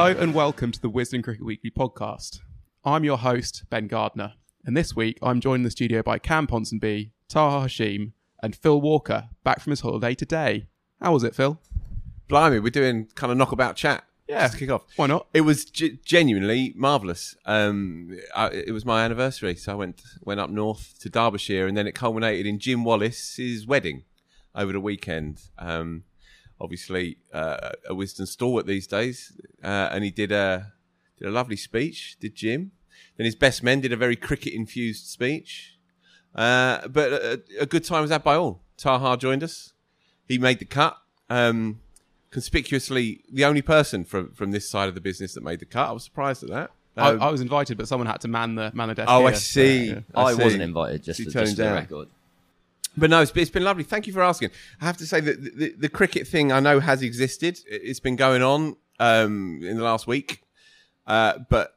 Hello and welcome to the Wisden Cricket Weekly podcast. I'm your host, Ben Gardner, and this week I'm joined in the studio by Cam Ponsonby, Taha Hashim, and Phil Walker, back from his holiday today. How was it, Phil? Blimey, we're doing kind of knockabout chat. Yeah. Just to kick off. Why not? It was g- genuinely marvellous. Um, I, it was my anniversary, so I went went up north to Derbyshire, and then it culminated in Jim Wallace's wedding over the weekend. Um, obviously, uh, a Wisden stalwart these days, uh, and he did a did a lovely speech. Did Jim? Then his best men did a very cricket infused speech. Uh, but a, a good time was had by all. Taha joined us. He made the cut. Um, conspicuously, the only person from from this side of the business that made the cut. I was surprised at that. I, Um, I was invited, but someone had to man the man the desk. oh, I see. so, yeah. I, see. wasn't invited, just, She to, just for the record. But no, it's, it's been lovely. Thank you for asking. I have to say that the, the, the cricket thing I know has existed. It- It's been going on um, in the last week, uh, but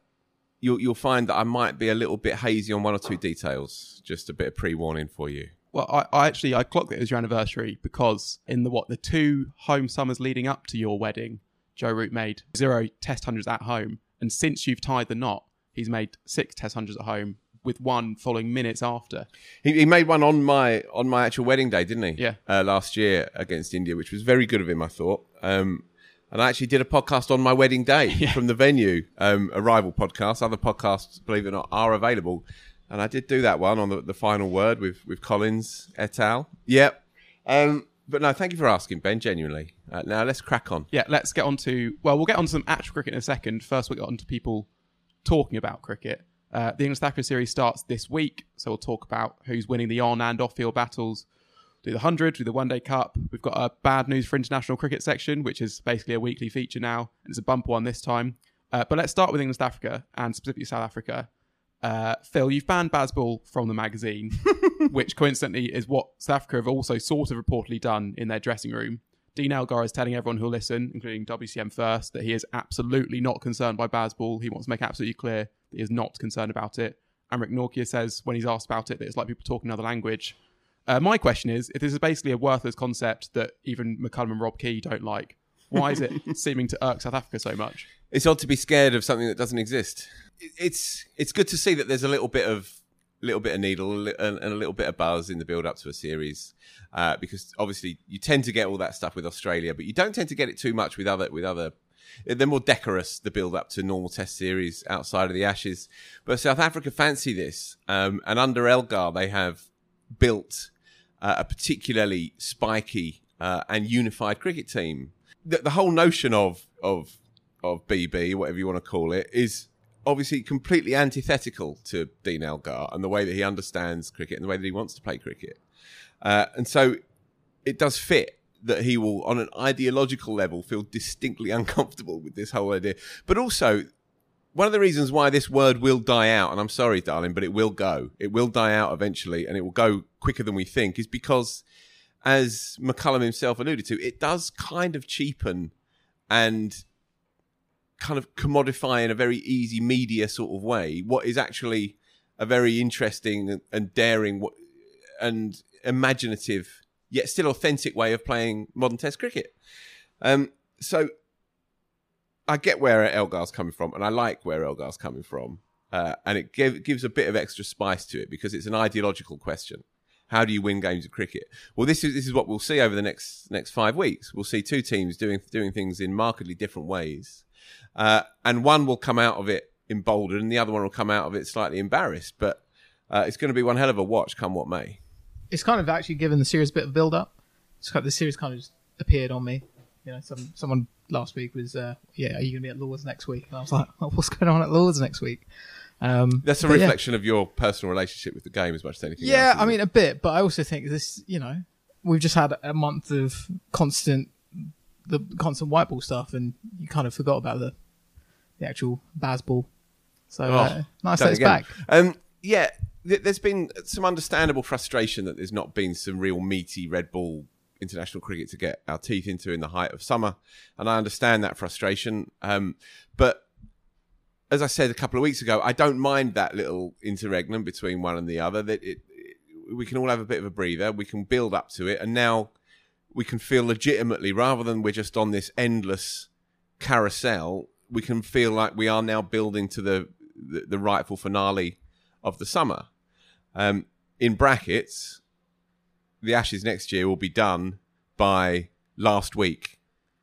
you'll you'll find that I might be a little bit hazy on one or two details. Just a bit of pre warning for you. Well, I, I actually I clocked it as your anniversary because in the what the two home summers leading up to your wedding, Joe Root made zero Test hundreds at home, and since you've tied the knot, he's made six Test hundreds at home, with one following minutes after. He, he made one on my on my actual wedding day, didn't he? Yeah. Uh, last year against India, which was very good of him, I thought. Um, and I actually did a podcast on my wedding day from the venue, um, a rival podcast. Other podcasts, believe it or not, are available. And I did do that one on the, the final word with, with Collins et al. Yep. Um, but no, thank you for asking, Ben, genuinely. Uh, now let's crack on. Yeah, let's get on to well, we'll get on to some actual cricket in a second. First, we'll get on to people talking about cricket. Uh, the English Africa series starts this week, so we'll talk about who's winning the on and off field battles. Do the hundred, do the One Day Cup. We've got a bad news for international cricket section, which is basically a weekly feature now, and it's a bumper one this time. Uh, but let's start with England Africa and specifically South Africa. Uh, Phil, you've banned Bazball from the magazine, which coincidentally is what South Africa have also sort of reportedly done in their dressing room. Dean Elgar is telling everyone who'll listen, including WCM First, that he is absolutely not concerned by Bazball. He wants to make absolutely clear is not concerned about it. And Rick Nortje says when he's asked about it that it's like people talking another language. Uh, my question is, if this is basically a worthless concept that even McCullum and Rob Key don't like, why is it seeming to irk South Africa so much? It's odd to be scared of something that doesn't exist. It's it's good to see that there's a little bit of little bit of needle and and a little bit of buzz in the build up to a series, uh, because obviously you tend to get all that stuff with Australia, but you don't tend to get it too much with other with other. They're more decorous the build up to normal Test series outside of the Ashes, but South Africa fancy this, um, and under Elgar they have built uh, a particularly spiky uh, and unified cricket team. The, the whole notion of of of BB, whatever you want to call it, is obviously completely antithetical to Dean Elgar and the way that he understands cricket and the way that he wants to play cricket. Uh, and so it does fit that he will, on an ideological level, feel distinctly uncomfortable with this whole idea. But also, one of the reasons why this word will die out, and I'm sorry, darling, but it will go. It will die out eventually, and it will go quicker than we think, is because, as McCullum himself alluded to, it does kind of cheapen and kind of commodify in a very easy media sort of way what is actually a very interesting and daring and imaginative yet still authentic way of playing modern test cricket. Um, so I get where Elgar's coming from, and I like where Elgar's coming from, uh, and it give, gives a bit of extra spice to it because it's an ideological question. How do you win games of cricket? Well, this is this is what we'll see over the next next five weeks. We'll see two teams doing doing things in markedly different ways, uh, and one will come out of it emboldened, and the other one will come out of it slightly embarrassed. But uh, it's going to be one hell of a watch, come what may. It's kind of actually given the series a bit of build up. It's kind the series kind of just appeared on me. You know, some someone last week was, uh, yeah, are you going to be at Lords next week? And I was like, oh, what's going on at Lords next week? Um, That's a but yeah. reflection of your personal relationship with the game as much as anything Yeah, else. I mean a bit, but I also think this, you know, we've just had a month of constant, the constant white ball stuff, and you kind of forgot about the, the actual Bazball. So uh, nice that it's back. Um, yeah, th- there's been some understandable frustration that there's not been some real meaty red ball international cricket to get our teeth into in the height of summer, and I understand that frustration. Um, but as I said a couple of weeks ago, I don't mind that little interregnum between one and the other. That it, it, we can all have a bit of a breather. We can build up to it, and now we can feel legitimately, rather than we're just on this endless carousel, we can feel like we are now building to the the, the rightful finale of the summer. Um, in brackets, the Ashes next year will be done by last week.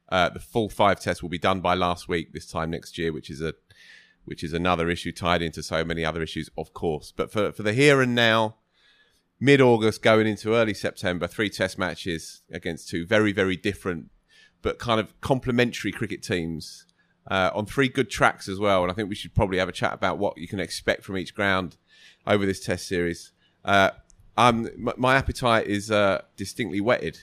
Uh, the full five tests will be done by last week this time next year, which is a which is another issue tied into so many other issues, of course. But for for the here and now, mid August going into early September, three test matches against two very very different but kind of complementary cricket teams uh, on three good tracks as well. And I think we should probably have a chat about what you can expect from each ground over this Test series. Uh, um, my appetite is uh, distinctly whetted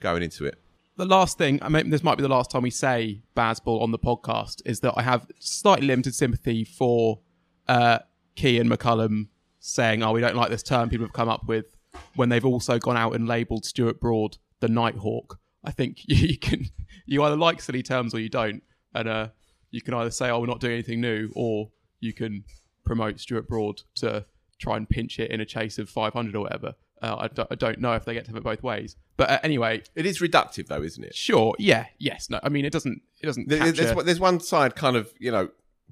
going into it. The last thing, I mean, this might be the last time we say Bazball on the podcast, is that I have slightly limited sympathy for uh, Key and McCullum saying, "Oh, we don't like this term." People have come up with when they've also gone out and labelled Stuart Broad the Nighthawk. I think you can you either like silly terms or you don't, and uh, you can either say, "Oh, we're not doing anything new," or you can promote Stuart Broad to try and pinch it in a chase of 500 or whatever. Uh, I, don't, I don't know if they get to have it both ways, but uh, anyway, It is reductive, though, isn't it? Sure. Yeah. Yes. No. I mean, it doesn't. It doesn't. There- Capture, There's, there's one side kind of you know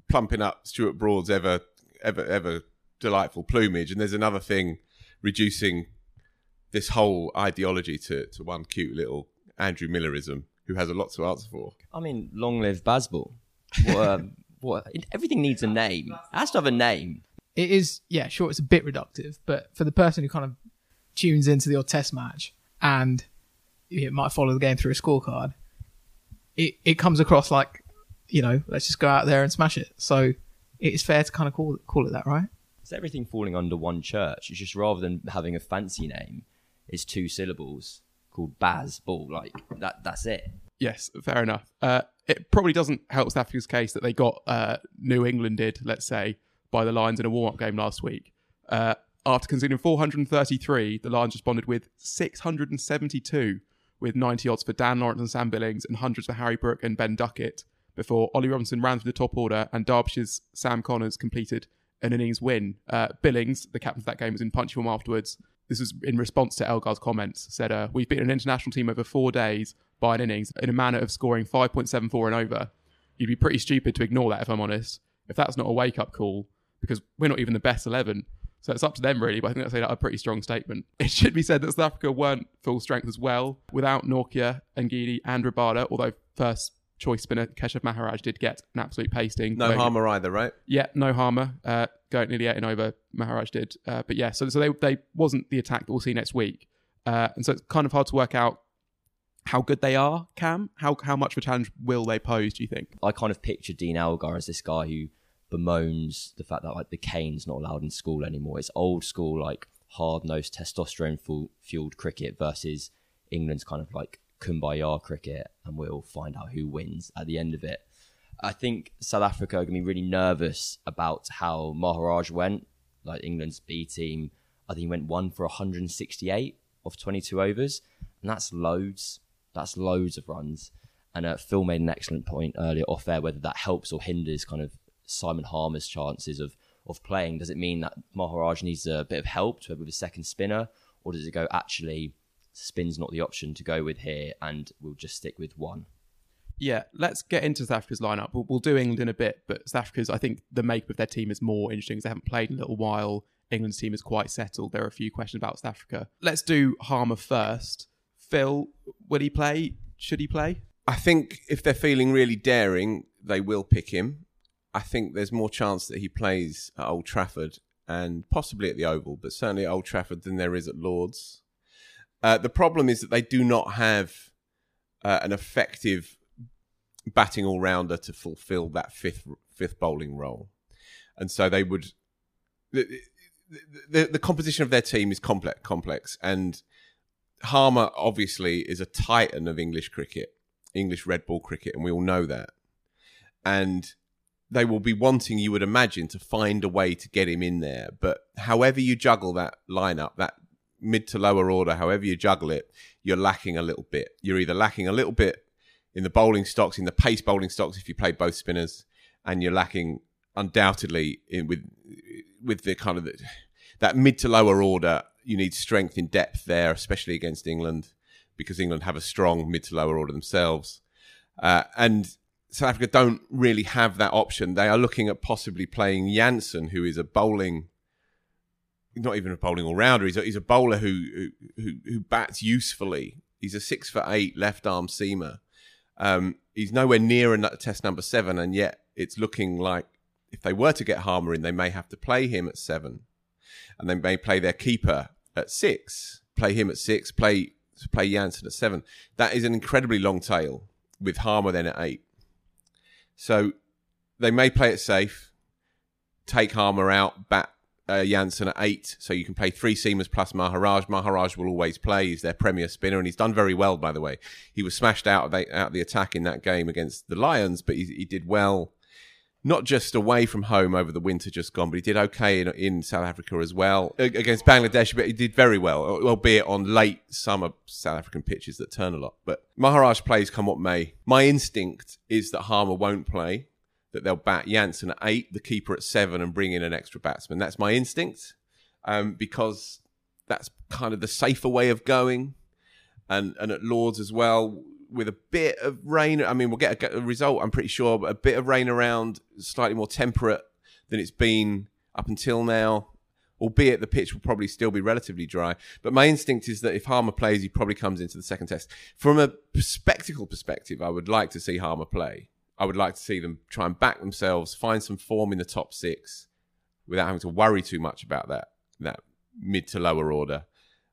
plumping up Stuart Broad's ever ever ever delightful plumage, and there's another thing reducing this whole ideology to, to one cute little Andrew Millerism who has a lot to answer for. I mean, long live Bazball. What, um, what, everything needs a name. It has to have a name. It is, yeah, sure, it's a bit reductive, but for the person who kind of tunes into the odd test match and it might follow the game through a scorecard, it, it comes across like, you know, let's just go out there and smash it. So it is fair to kind of call it, call it that, right? It's everything falling under one church. It's just rather than having a fancy name, it's two syllables called Bazball. Like that. That's it. Yes. Fair enough. Uh, it probably doesn't help South Africa's case that they got uh, New England did, let's say, by the Lions in a warm-up game last week. Uh, after conceding 433, the Lions responded with 672, with 90 odds for Dan Lawrence and Sam Billings and hundreds for Harry Brook and Ben Duckett. Before Ollie Robinson ran through the top order and Derbyshire's Sam Conners completed an innings win. Uh, Billings, the captain of that game, was in punch form afterwards. This was in response to Elgar's comments. Said, uh, "We've beaten an international team over four days by an innings in a manner of scoring 5.74 and over. You'd be pretty stupid to ignore that, if I'm honest. If that's not a wake up call, because we're not even the best 11. So it's up to them, really. But I think that's a pretty strong statement. It should be said that South Africa weren't full strength as well without Nortje, Ngidi, and Rabada. Although first choice spinner Keshav Maharaj did get an absolute pasting. No Going- harmer either, right? yeah, no harmer. Uh, going nearly eight and over. Maharaj did, uh, but yeah. So so they they wasn't the attack that we'll see next week, uh, and so it's kind of hard to work out how good they are. Cam, how how much of a challenge will they pose? Do you think? I kind of picture Dean Elgar as this guy who bemoans the fact that like the cane's not allowed in school anymore. It's old school, like hard nosed testosterone fu- fueled cricket versus England's kind of like kumbaya cricket, and we'll find out who wins at the end of it. I think South Africa are going to be really nervous about how Maharaj went, like England's B team. I think he went one for 168 of 22 overs, and that's loads. That's loads of runs. And uh, Phil made an excellent point earlier off air whether that helps or hinders kind of Simon Harmer's chances of of playing. Does it mean that Maharaj needs a bit of help to with a second spinner, or does it go actually spin's not the option to go with here, and we'll just stick with one? Yeah, let's get into South Africa's lineup. We'll, we'll do England in a bit, but South Africa's, I think the makeup of their team is more interesting because they haven't played in a little while. England's team is quite settled. There are a few questions about South Africa. Let's do Harmer first. Phil, would he play? Should he play? I think if they're feeling really daring, they will pick him. I think there's more chance that he plays at Old Trafford and possibly at the Oval, but certainly at Old Trafford than there is at Lords. Uh, the problem is that they do not have uh, an effective batting all rounder to fulfil that fifth fifth bowling role, and so they would. The, the, the composition of their team is complex, complex, and Harmer obviously is a titan of English cricket, English red ball cricket, and we all know that. And they will be wanting, you would imagine, to find a way to get him in there. But however you juggle that lineup, that mid to lower order, however you juggle it, you're lacking a little bit. You're either lacking a little bit in the bowling stocks, in the pace bowling stocks, if you play both spinners, and you're lacking undoubtedly in with with the kind of the, that mid to lower order. You need strength in depth there, especially against England, because England have a strong mid to lower order themselves, uh, and South Africa don't really have that option. They are looking at possibly playing Jansen, who is a bowling, not even a bowling all rounder. He's a, he's a bowler who, who who bats usefully. He's a six foot eight left arm seamer. Um, he's nowhere near a test number seven, and yet it's looking like if they were to get Harmer in, they may have to play him at seven, and they may play their keeper at six, play him at six, play play Jansen at seven. That is an incredibly long tail with Harmer then at eight. So they may play it safe, take Harmer out, bat uh, at eight, so you can play three seamers plus Maharaj. Maharaj will always play. He's their premier spinner, and he's done very well, by the way. He was smashed out of the, out of the attack in that game against the Lions, but he, he did well, not just away from home over the winter just gone, but he did okay in, in South Africa as well against Bangladesh. But he did very well, albeit on late summer South African pitches that turn a lot. But Maharaj plays come what may. My instinct is that Harmer won't play that they'll bat Jansen at eight, the keeper at seven, and bring in an extra batsman. That's my instinct um, because that's kind of the safer way of going. And and at Lords as well, with a bit of rain. I mean, we'll get a, a result, I'm pretty sure, but a bit of rain around, slightly more temperate than it's been up until now. Albeit the pitch will probably still be relatively dry. But my instinct is that if Harmer plays, he probably comes into the second test. From a spectacle perspective, I would like to see Harmer play. I would like to see them try and back themselves, find some form in the top six without having to worry too much about that that mid to lower order.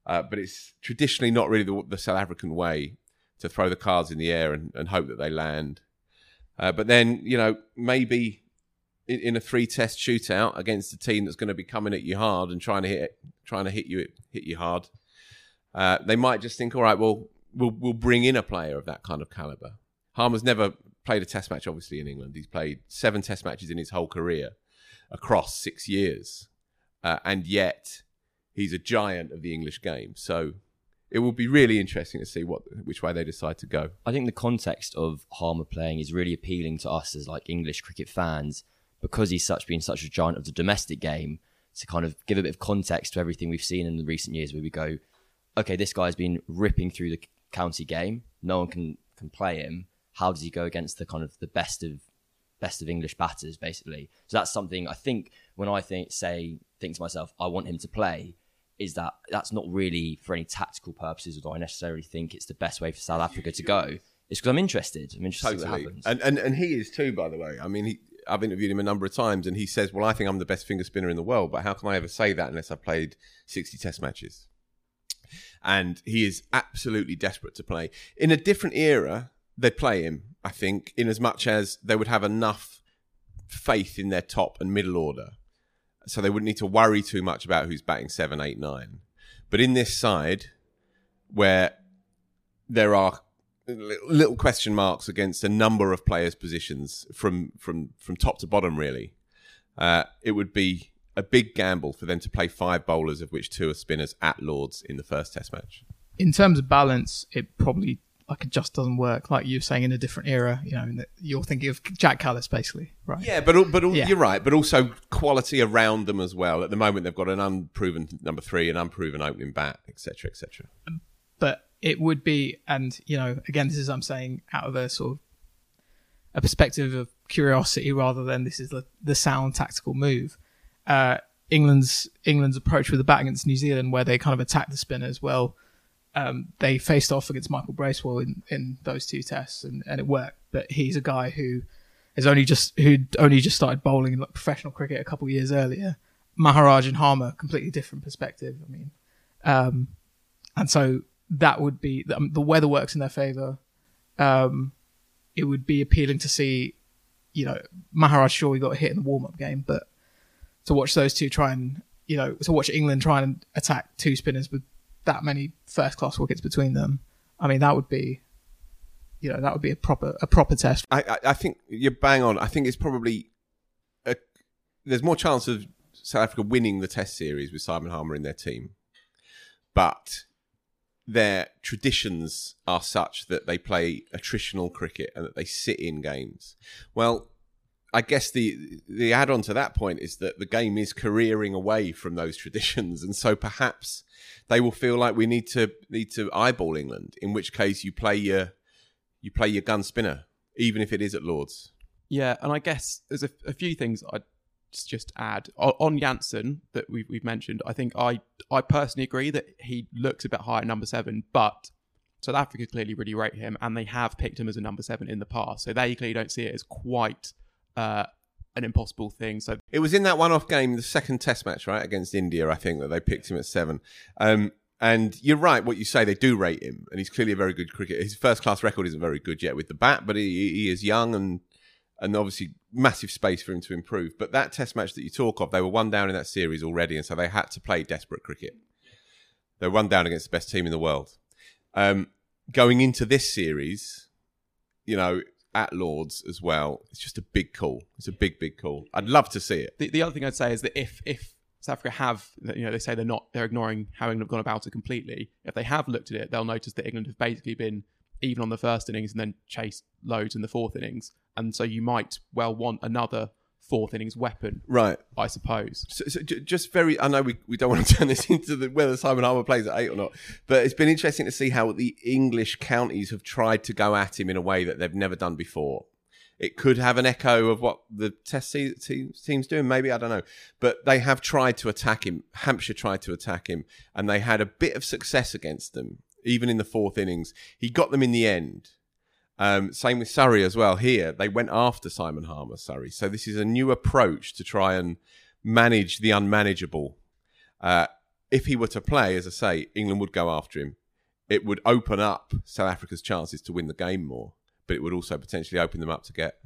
Uh, but it's traditionally not really the, the, South African way to throw the cards in the air and, and hope that they land. Uh, but then, you know, maybe in, in, a three-test shootout against a team that's going to be coming at you hard and trying to hit trying to hit you hit you hard, uh, they might just think, all right, well, we'll we'll bring in a player of that kind of caliber. Harmer's never played a test match, obviously, in England. He's played seven test matches in his whole career across six years. Uh, and yet, he's a giant of the English game. So it will be really interesting to see what which way they decide to go. I think the context of Harmer playing is really appealing to us as like English cricket fans because he's such been such a giant of the domestic game to kind of give a bit of context to everything we've seen in the recent years where we go, okay, this guy's been ripping through the county game. No one can can play him how does he go against the kind of the best of best of English batters, basically. So that's something I think when I think say think to myself, I want him to play, is that that's not really for any tactical purposes, or do I necessarily think it's the best way for South Africa to go. It's because I'm interested. I'm interested totally. what happens. And, and and he is too, by the way. I mean, he, I've interviewed him a number of times, and he says, "Well, I think I'm the best finger spinner in the world, but how can I ever say that unless I've played 60 Test matches?" And he is absolutely desperate to play in a different era they'd play him, I think, in as much as they would have enough faith in their top and middle order. So they wouldn't need to worry too much about who's batting seven, eight, nine. But in this side, where there are little question marks against a number of players' positions from from from top to bottom, really, uh, it would be a big gamble for them to play five bowlers, of which two are spinners, at Lords in the first Test match. In terms of balance, it probably like it just doesn't work. Like you're saying in a different era, you know, you're thinking of Jacques Kallis basically, right? Yeah, but but yeah. you're right. But also quality around them as well. At the moment, they've got an unproven number three, an unproven opening bat, etc., etc. But it would be, and you know, again, this is I'm saying out of a sort of a perspective of curiosity rather than this is the, the sound tactical move. Uh, England's England's approach with the bat against New Zealand, where they kind of attack the spinners well um, they faced off against Michael Bracewell in, in those two tests, and, and it worked. But he's a guy who only just who only just started bowling in like professional cricket a couple of years earlier. Maharaj and Harmer, completely different perspective. I mean, um, and so that would be the, um, the weather works in their favour. um, it would be appealing to see, you know, Maharaj sure we got hit in the warm up game, but to watch those two try and, you know, to watch England try and attack two spinners with that many first class wickets between them, I mean, that would be, you know, that would be a proper a proper test. I, I, think you're bang on. I think it's probably a, there's more chance of South Africa winning the Test series with Simon Harmer in their team, but their traditions are such that they play attritional cricket and that they sit in games. Well, I guess the the add on to that point is that the game is careering away from those traditions, and so perhaps they will feel like we need to need to eyeball England. In which case, you play your you play your gun spinner, even if it is at Lords. Yeah, and I guess there's a, a few things I'd just- add on Jansen that we've, we've mentioned. I think I I personally agree that he looks a bit higher at number seven, but South Africa clearly really rate him, and they have picked him as a number seven in the past, so they clearly don't see it as quite uh, an impossible thing. So It was in that one-off game, the second Test match, right against India. I think that they picked him at seven. Um, and you're right, what you say. They do rate him, and he's clearly a very good cricketer. His first-class record isn't very good yet with the bat, but he, he is young and and obviously massive space for him to improve. But that Test match that you talk of, they were one down in that series already, and so they had to play desperate cricket. They were one down against the best team in the world. Um, going into this series, you know, at Lords as well, it's just a big call. It's a big, big call. I'd love to see it. the, the other thing I'd say is that if if South Africa have, you know, they say they're not, they're ignoring how England have gone about it completely. If they have looked at it, they'll notice that England have basically been even on the first innings and then chased loads in the fourth innings, and so you might well want another fourth innings weapon, Right. I suppose. So, so j- just very, I know we, we don't want to turn this into the, whether Simon Harmer plays at eight or not, but it's been interesting to see how the English counties have tried to go at him in a way that they've never done before. It could have an echo of what the test se- te- team's doing, maybe, I don't know. But they have tried to attack him. Hampshire tried to attack him, and they had a bit of success against them, even in the fourth innings. He got them in the end. Um, same with Surrey as well. Here, they went after Simon Harmer, Surrey. So this is a new approach to try and manage the unmanageable. Uh, if he were to play, as I say, England would go after him. It would open up South Africa's chances to win the game more, but it would also potentially open them up to get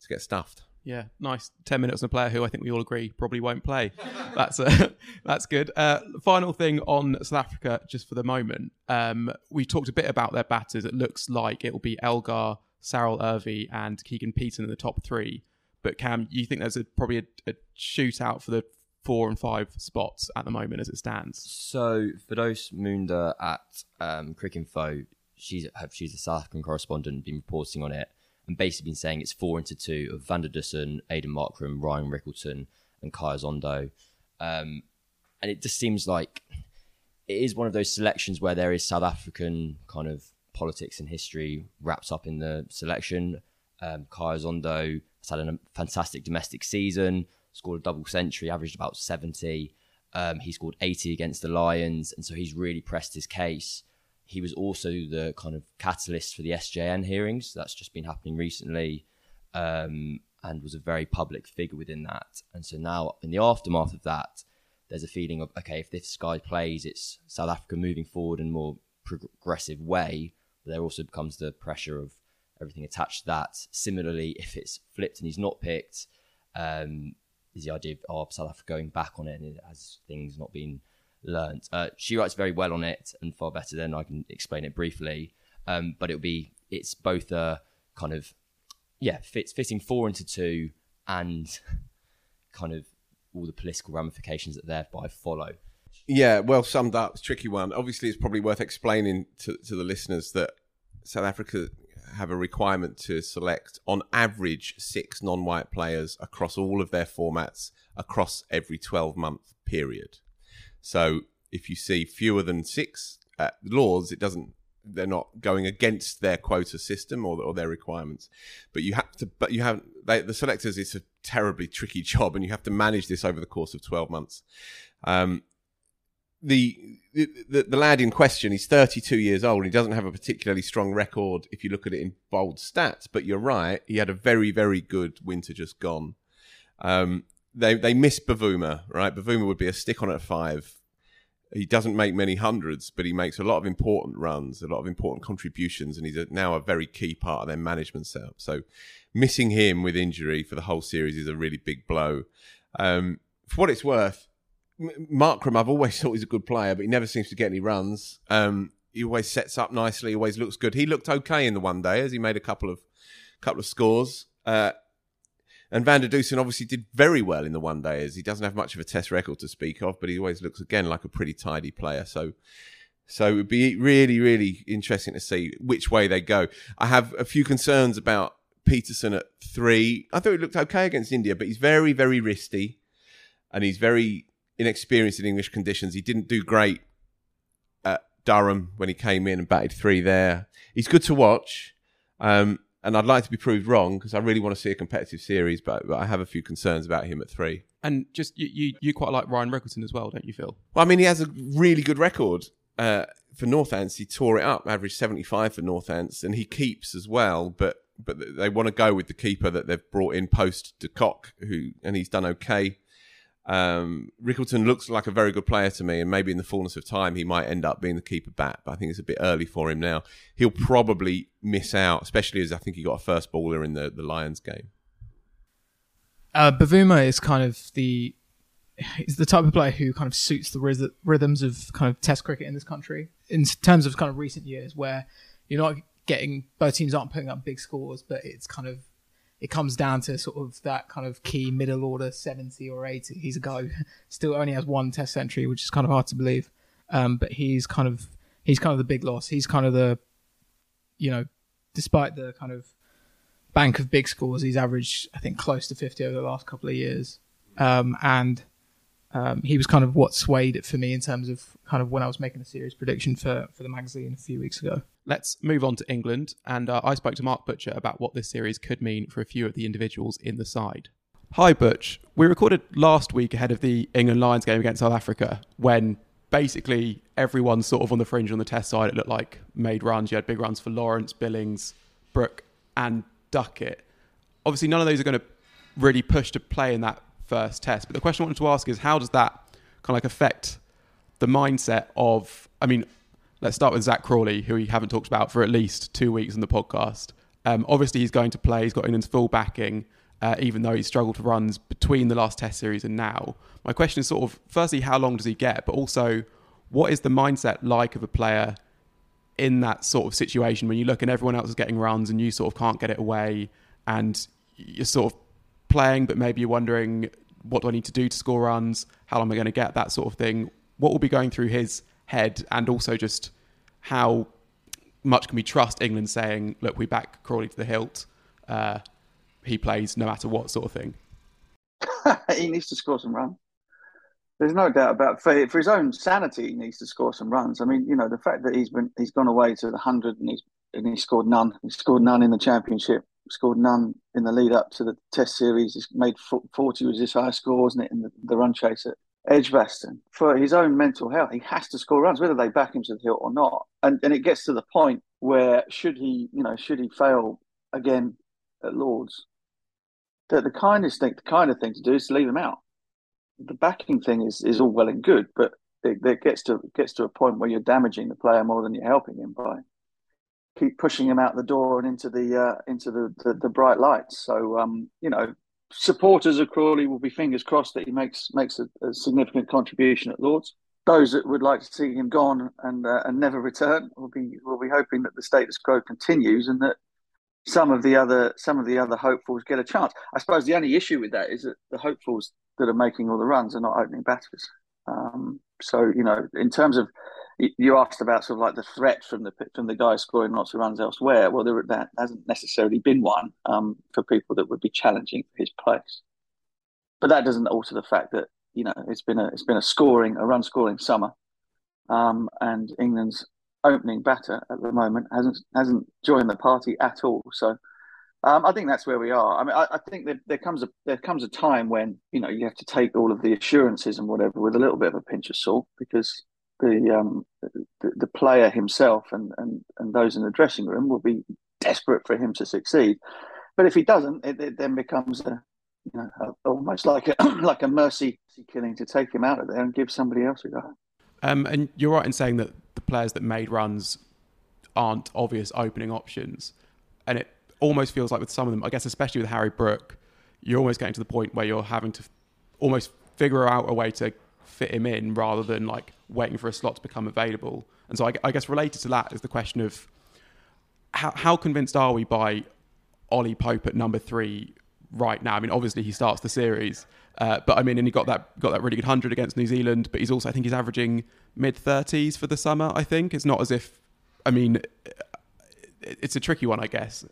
to get stuffed. Yeah, nice. Ten minutes on a player who I think we all agree probably won't play. that's uh, that's good. Uh, final thing on South Africa, just for the moment. Um, we talked a bit about their batters. It looks like it will be Elgar, Sarel Erwee, and Keegan Petersen in the top three. But Cam, you think there's a, probably a, a shootout for the four and five spots at the moment as it stands? So Firdose Moonda at um, Cricinfo, she's she's a South African correspondent, been reporting on it, and basically been saying it's four into two of Van der Dussen, Aidan Markram, Ryan Rickelton, and Khaya Zondo, um, and it just seems like it is one of those selections where there is South African kind of politics and history wrapped up in the selection. Um, Zondo has had a fantastic domestic season, scored a double century, averaged about 70. Um, he scored 80 against the Lions, and so he's really pressed his case. He was also the kind of catalyst for the SJN hearings. That's just been happening recently, um, and was a very public figure within that. And so now, in the aftermath of that, there's a feeling of okay, if this guy plays, it's South Africa moving forward in a more progressive way. But there also becomes the pressure of everything attached to that. Similarly, if it's flipped and he's not picked, um, is the idea of oh, South Africa going back on it and it has things not been learnt. Uh, she writes very well on it and far better than I can explain it briefly. Um, but it'll be it's both a kind of yeah fits fitting four into two and kind of all the political ramifications that thereby follow. Yeah, well summed up. Tricky one. Obviously, it's probably worth explaining to, to the listeners that South Africa have a requirement to select, on average, six non-white players across all of their formats across every 12-month period. So, if you see fewer than six at Lords, it doesn't. They're not going against their quota system or, or their requirements, but you have to. But you have they, the selectors. It's a terribly tricky job, and you have to manage this over the course of 12 months. Um, the, the the lad in question, he's 32 years old. And He doesn't have a particularly strong record if you look at it in bold stats. But you're right, he had a very very good winter just gone. Um, they they miss Bavuma, right? Bavuma would be a stick on at five. he doesn't make many hundreds, but he makes a lot of important runs, a lot of important contributions, and he's a, now a very key part of their management setup. So, missing him with injury for the whole series is a really big blow. Um, for what it's worth, Markram, I've always thought he's a good player, but he never seems to get any runs. Um, he always sets up nicely, always looks good. He looked okay in the one day as he made a couple of couple of scores. Uh, and Van der Dussen obviously did very well in the one day as he doesn't have much of a test record to speak of, but he always looks again like a pretty tidy player. So so it would be really, really interesting to see which way they go. I have a few concerns about Petersen at three. I thought he looked okay against India, but he's very, very wristy and he's very inexperienced in English conditions. He didn't do great at Durham when he came in and batted three there. He's good to watch. Um, and I'd like to be proved wrong because I really want to see a competitive series, but, but I have a few concerns about him at three. And just you, you, you quite like Ryan Rickelton as well, don't you, Phil? Well, I mean, he has a really good record uh, for Northants. He tore it up, average seventy five for Northants, and he keeps as well. But but they want to go with the keeper that they've brought in post de Kock, who and he's done okay. Um, Rickelton looks like a very good player to me, and maybe in the fullness of time he might end up being the keeper bat. But I think it's a bit early for him now. He'll probably miss out, especially as I think he got a first baller in the the Lions game. Uh, Bavuma is kind of the is the type of player who kind of suits the rhythms of kind of Test cricket in this country in terms of kind of recent years, where you're not getting both teams aren't putting up big scores, but it's kind of it comes down to sort of that kind of key middle order 70 or 80. He's a guy who still only has one test century, which is kind of hard to believe. Um, but he's kind of he's kind of the big loss. He's kind of the you know, despite the kind of bank of big scores, he's averaged I think close to 50 over the last couple of years. Um, and um, he was kind of what swayed it for me in terms of kind of when I was making a series prediction for, for the magazine a few weeks ago. Let's move on to England. And uh, I spoke to Mark Butcher about what this series could mean for a few of the individuals in the side. Hi, Butch. We recorded last week ahead of the England Lions game against South Africa when basically everyone sort of on the fringe on the test side, it looked like made runs. You had big runs for Lawrence, Billings, Brook, and Duckett. Obviously, none of those are going to really push to play in that first test. But the question I wanted to ask is how does that kind of like affect the mindset of, I mean, let's start with Zach Crawley, who we haven't talked about for at least two weeks in the podcast. Um, obviously, he's going to play. He's got England's full backing, uh, even though he's struggled to runs between the last Test series and now. My question is sort of, firstly, how long does he get? But also, what is the mindset like of a player in that sort of situation when you look and everyone else is getting runs and you sort of can't get it away and you're sort of playing, but maybe you're wondering, what do I need to do to score runs? How am I going to get that sort of thing? What will be going through his head, and also just how much can we trust England saying, "Look, we back Crawley to the hilt. Uh, he plays no matter what," sort of thing. he needs to score some runs. There's no doubt about for, for his own sanity, he needs to score some runs. I mean, you know, the fact that he's been he's gone away to the hundred and he's and he scored none. He scored none in the championship scored none in the lead up to the Test series. He's made 40 was his highest score, wasn't it, in the, the run chase at Edgbaston. For his own mental health, he has to score runs, whether they back him to the hill or not. And and it gets to the point where should he, you know, should he fail again at Lords, that the kindest thing, the kind of thing to do is to leave him out. The backing thing is is all well and good, but it, it gets to gets to a point where you're damaging the player more than you're helping him by keep pushing him out the door and into the uh, into the, the, the bright lights. So um, you know, supporters of Crawley will be fingers crossed that he makes makes a, a significant contribution at Lords. Those that would like to see him gone and uh, and never return will be will be hoping that the status quo continues and that some of the other some of the other hopefuls get a chance. I suppose the only issue with that is that the hopefuls that are making all the runs are not opening batters. Um, so you know, in terms of you asked about sort of like the threat from the from the guy scoring lots of runs elsewhere. Well, there that hasn't necessarily been one um, for people that would be challenging his place. But that doesn't alter the fact that you know it's been a it's been a scoring a run scoring summer, um, and England's opening batter at the moment hasn't hasn't joined the party at all. So. Um, I think that's where we are. I mean, I, I think that there comes a there comes a time when you know you have to take all of the assurances and whatever with a little bit of a pinch of salt because the um, the, the, player himself and, and, and those in the dressing room will be desperate for him to succeed. But if he doesn't, it, it then becomes a you know a, almost like a like a mercy killing to take him out of there and give somebody else a go. Um, and you're right in saying that the players that made runs aren't obvious opening options, and it almost feels like with some of them, I guess especially with Harry Brook, you're almost getting to the point where you're having to almost figure out a way to fit him in rather than like waiting for a slot to become available. And so I, I guess related to that is the question of how, how convinced are we by Ollie Pope at number three right now? I mean, obviously he starts the series, uh, but I mean, and he got that got that really good hundred against New Zealand. But he's also, I think, he's averaging mid thirties for the summer. I think it's not as if, I mean, it's a tricky one, I guess.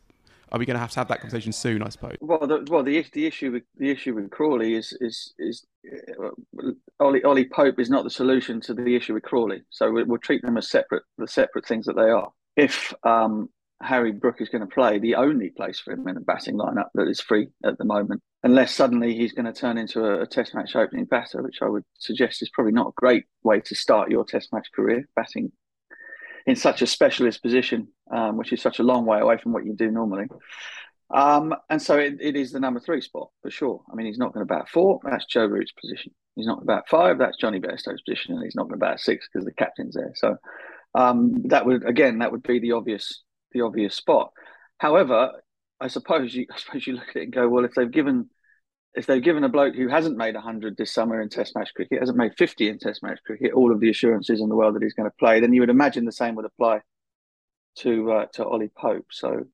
Are we going to have to have that conversation soon? I suppose. Well, the, well, the the issue with the issue with Crawley is is is uh, Ollie Ollie Pope is not the solution to the issue with Crawley. So we, will treat them as separate the separate things that they are. If um, Harry Brook is going to play, the only place for him in the batting lineup that is free at the moment, unless suddenly he's going to turn into a, a Test match opening batter, which I would suggest is probably not a great way to start your Test match career, batting in such a specialist position, um, which is such a long way away from what you do normally. Um, and so it, it is the number three spot for sure. I mean, he's not going to bat four. That's Joe Root's position. He's not going to bat five. That's Jonny Bairstow's position, and he's not going to bat six because the captain's there. So um, that would again that would be the obvious the obvious spot. However, I suppose you I suppose you look at it and go, well, if they've given if they've given a bloke who hasn't made 100 this summer in Test match cricket, hasn't made 50 in Test match cricket, all of the assurances in the world that he's going to play, then you would imagine the same would apply to uh, to Ollie Pope. So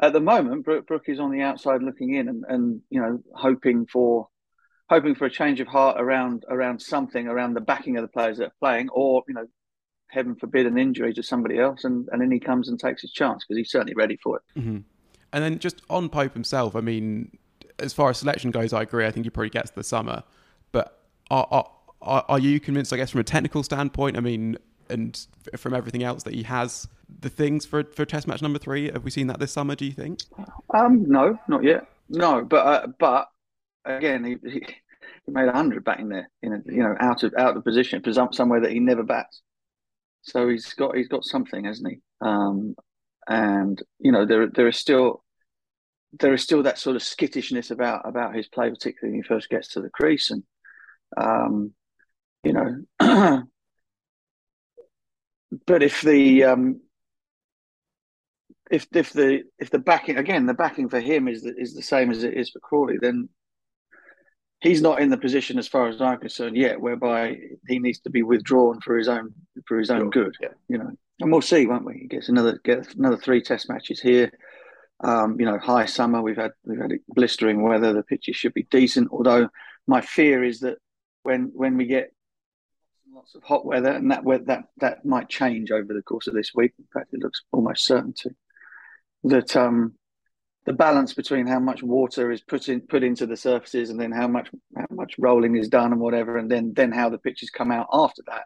at the moment, Brook, Brook is on the outside looking in and, and you know hoping for hoping for a change of heart around around something around the backing of the players that are playing, or you know, heaven forbid, an injury to somebody else, and, and then he comes and takes his chance because he's certainly ready for it. Mm-hmm. And then just on Pope himself, I mean, as far as selection goes, I agree. I think he probably gets the summer. But are, are, are you convinced, I guess, from a technical standpoint? I mean, and from everything else that he has the things for for Test match number three? Have we seen that this summer? Do you think? Um, no, not yet. No, but uh, but again, he, he, he made hundred batting there, in a, you know, out of out of position, somewhere that he never bats. So he's got he's got something, hasn't he? Um, and you know, there there is still there is still that sort of skittishness about about his play, particularly when he first gets to the crease, and um, you know. but if the um, if if the if the backing again the backing for him is the, is the same as it is for Crawley, then he's not in the position, as far as I'm concerned, yet whereby he needs to be withdrawn for his own for his own good. Yeah. You know, and we'll see, won't we? He gets another get another three Test matches here. Um, you know, high summer. We've had we've had blistering weather. The pitches should be decent. Although my fear is that when when we get lots of hot weather, and that that that might change over the course of this week. In fact, it looks almost certain to. That um, the balance between how much water is put in put into the surfaces, and then how much how much rolling is done, and whatever, and then then how the pitches come out after that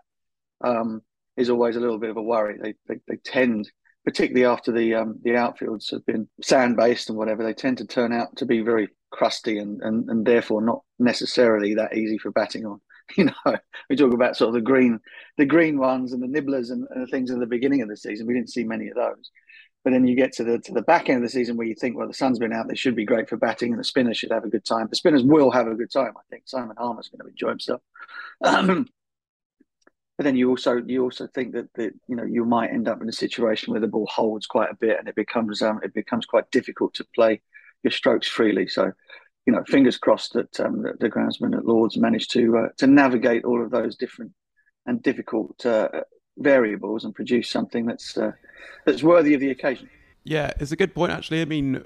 um, is always a little bit of a worry. They they, they tend particularly after the um, the outfields have been sand based and whatever, they tend to turn out to be very crusty and, and, and therefore not necessarily that easy for batting on. You know, we talk about sort of the green the green ones and the nibblers and, and the things at the beginning of the season. We didn't see many of those. But then you get to the to the back end of the season where you think, well, the sun's been out, they should be great for batting, and the spinners should have a good time. The spinners will have a good time, I think. Simon Harmer's going to enjoy himself. Um, but then you also you also think that, that you know you might end up in a situation where the ball holds quite a bit and it becomes um, it becomes quite difficult to play your strokes freely. So, you know, fingers crossed that um, the, groundsman at Lords managed to uh, to navigate all of those different and difficult uh, variables and produce something that's uh, that's worthy of the occasion. Yeah, it's a good point actually. I mean,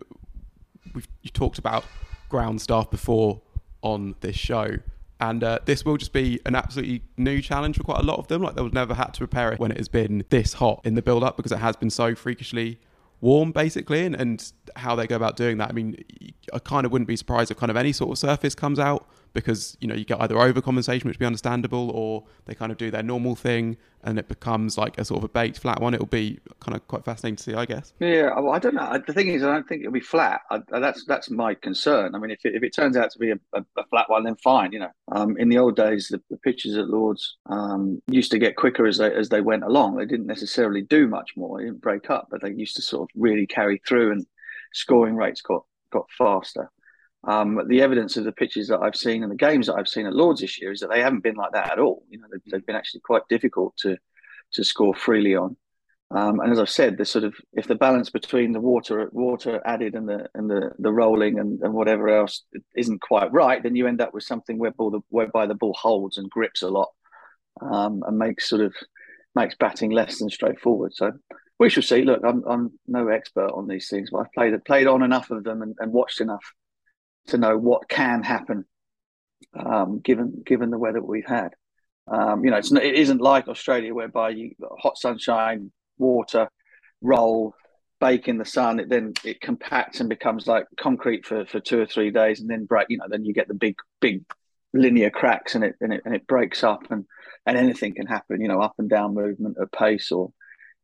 we've you talked about ground staff before on this show. And uh, this will just be an absolutely new challenge for quite a lot of them. Like they'll never had to prepare it when it has been this hot in the build up because it has been so freakishly warm basically and, and how they go about doing that. I mean, I kind of wouldn't be surprised if kind of any sort of surface comes out because you know you get either overcompensation, which would be understandable, or they kind of do their normal thing and it becomes like a sort of a baked flat one. It'll be kind of quite fascinating to see, I guess. Yeah, well, I don't know. The thing is, I don't think it'll be flat. I, that's that's my concern. I mean, if it, if it turns out to be a, a, a flat one, then fine. You know, um, in the old days, the, the pitches at Lords um, used to get quicker as they as they went along. They didn't necessarily do much more. They didn't break up, but they used to sort of really carry through, and scoring rates got got faster. Um, the evidence of the pitches that I've seen and the games that I've seen at Lords this year is that they haven't been like that at all. You know, they've, they've been actually quite difficult to to score freely on. Um, and as I've said, the sort of if the balance between the water water added and the and the, the rolling and, and whatever else isn't quite right, then you end up with something where ball the, whereby the ball holds and grips a lot um, and makes sort of makes batting less than straightforward. So we shall see. Look, I'm I'm no expert on these things, but I've played played on enough of them and, and watched enough to know what can happen um, given given the weather we've had. Um, you know, it's, it isn't like Australia whereby you hot sunshine, water, roll, bake in the sun. It then it compacts and becomes like concrete for, for two or three days, and then break. You know, then you get the big big linear cracks, and it and it and it breaks up, and and anything can happen. You know, up and down movement at pace, or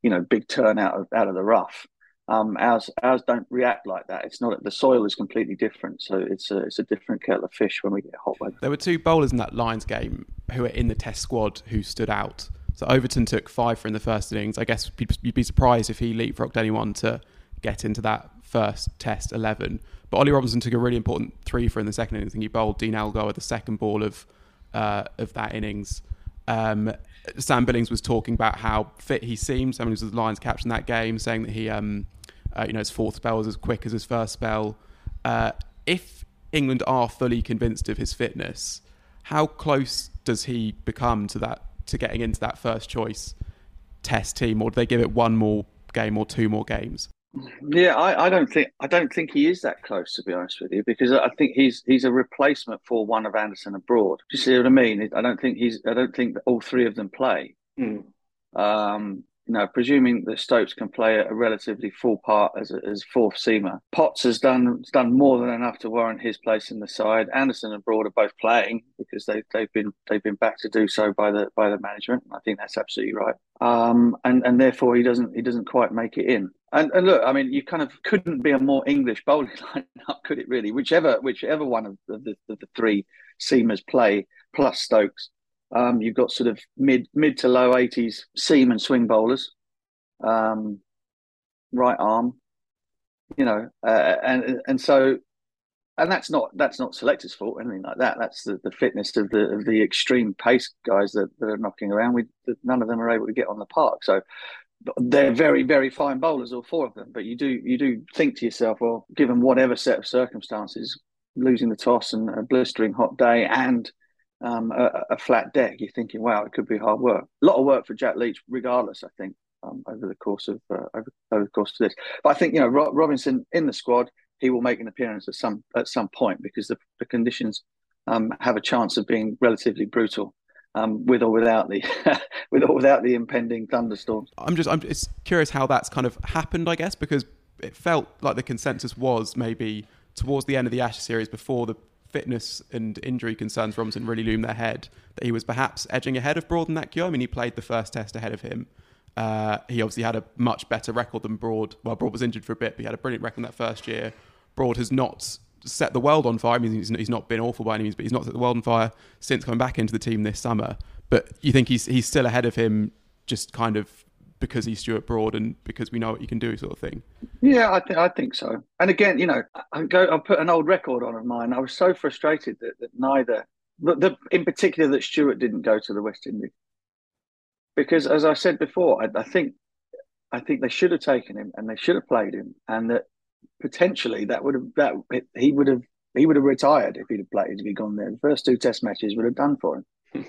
you know, big turn out of out of the rough. Um, ours ours don't react like that. It's not the soil is completely different, so it's a it's a different kettle of fish when we get hot weather. There were two bowlers in that Lions game who were in the Test squad who stood out. So Overton took five for in the first innings. I guess you'd be surprised if he leapfrogged anyone to get into that first Test eleven. But Ollie Robinson took a really important three for in the second innings. He bowled Dean Elgar the second ball of uh, of that innings. Um, Sam Billings was talking about how fit he seemed. Sam Billings was the Lions captain in that game, saying that he um, uh, you know, his fourth spell was as quick as his first spell. Uh, if England are fully convinced of his fitness, how close does he become to that to getting into that first choice test team, or do they give it one more game or two more games? Yeah, I, I, don't think I don't think he is that close to be honest with you, because I think he's he's a replacement for one of Anderson and Broad. Do you see what I mean? I don't think he's I don't think all three of them play. Mm. Um, you know, presuming that Stokes can play a relatively full part as a, as fourth seamer, Potts has done has done more than enough to warrant his place in the side. Anderson and Broad are both playing because they they've been they've been backed to do so by the by the management. I think that's absolutely right. Um, and and therefore he doesn't he doesn't quite make it in. And, and look, I mean, you kind of couldn't be a more English bowling lineup, could it? Really, whichever whichever one of the, the, the three seamers play plus Stokes um, you've got sort of mid mid to low eighties seam and swing bowlers, um, right arm, you know, uh, and and so, and that's not that's not selectors' fault anything like that. That's the, the fitness of the of the extreme pace guys that, that are knocking around. We none of them are able to get on the park, so they're very very fine bowlers, all four of them. But you do you do think to yourself, well, given whatever set of circumstances, losing the toss and a blistering hot day and um, a, a, flat deck, you're thinking, wow, it could be hard work. A lot of work for Jack Leach, regardless. I think um, over the course of uh, over, over, the course of this. But I think you know Robinson in the squad, he will make an appearance at some at some point because the, the conditions um, have a chance of being relatively brutal. Um, with or without the with or without the impending thunderstorms. I'm just I'm just curious how that's kind of happened, I guess, because it felt like the consensus was maybe towards the end of the Ashes series before the fitness and injury concerns Robinson really loom their head, that he was perhaps edging ahead of Broad in that queue. I mean, he played the first test ahead of him. Uh, he obviously had a much better record than Broad. Well, Broad was injured for a bit, but he had a brilliant record that first year. Broad has not set the world on fire. I mean, he's, he's not been awful by any means, but he's not set the world on fire since coming back into the team this summer. But you think he's he's still ahead of him, just kind of because he's Stuart Broad and because we know what you can do, sort of thing. Yeah, I think I think so. And again, you know, I go. I put an old record on of mine. I was so frustrated that, that neither, the, the, in particular, that Stuart didn't go to the West Indies, because as I said before, I, I think, I think they should have taken him and they should have played him, and that potentially that would have that he would have he would have retired if he'd have played if he'd gone there. The first two Test matches would have done for him. Hmm.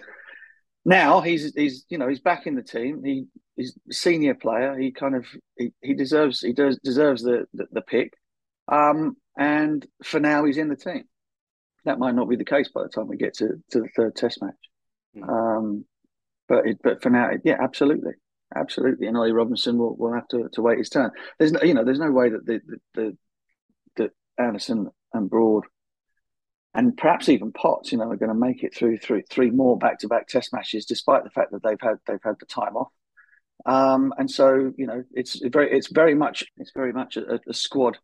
Now he's he's you know he's back in the team. He he's a senior player. He kind of he, he deserves he does deserves the the, the pick. Um, and for now, he's in the team. That might not be the case by the time we get to, to the third Test match. Mm. Um, but it, but for now, yeah, absolutely, absolutely. And Ollie Robinson will, will have to, to wait his turn. There's no you know there's no way that the the, the that Anderson and Broad and perhaps even Potts, you know, are going to make it through through three more back-to-back Test matches, despite the fact that they've had they've had the time off. Um, and so, you know, it's very it's very much it's very much a, a, squad,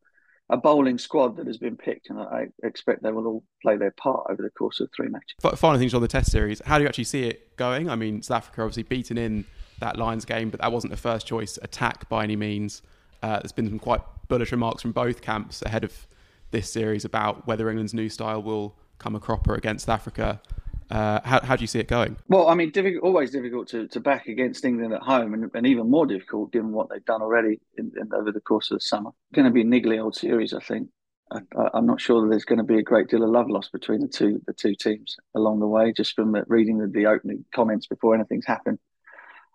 a bowling squad that has been picked, and I expect they will all play their part over the course of three matches. Final things on the Test series: How do you actually see it going? I mean, South Africa obviously beaten in that Lions game, but that wasn't a first choice attack by any means. Uh, there's been some quite bullish remarks from both camps ahead of this series about whether England's new style will come a cropper against Africa. Uh, how, how do you see it going? Well, I mean, difficult, always difficult to, to back against England at home, and, and even more difficult given what they've done already in, in, over the course of the summer. Going to be a niggly old series, I think. I, am not sure that there's going to be a great deal of love lost between the two the two teams along the way, just from reading the, the opening comments before anything's happened.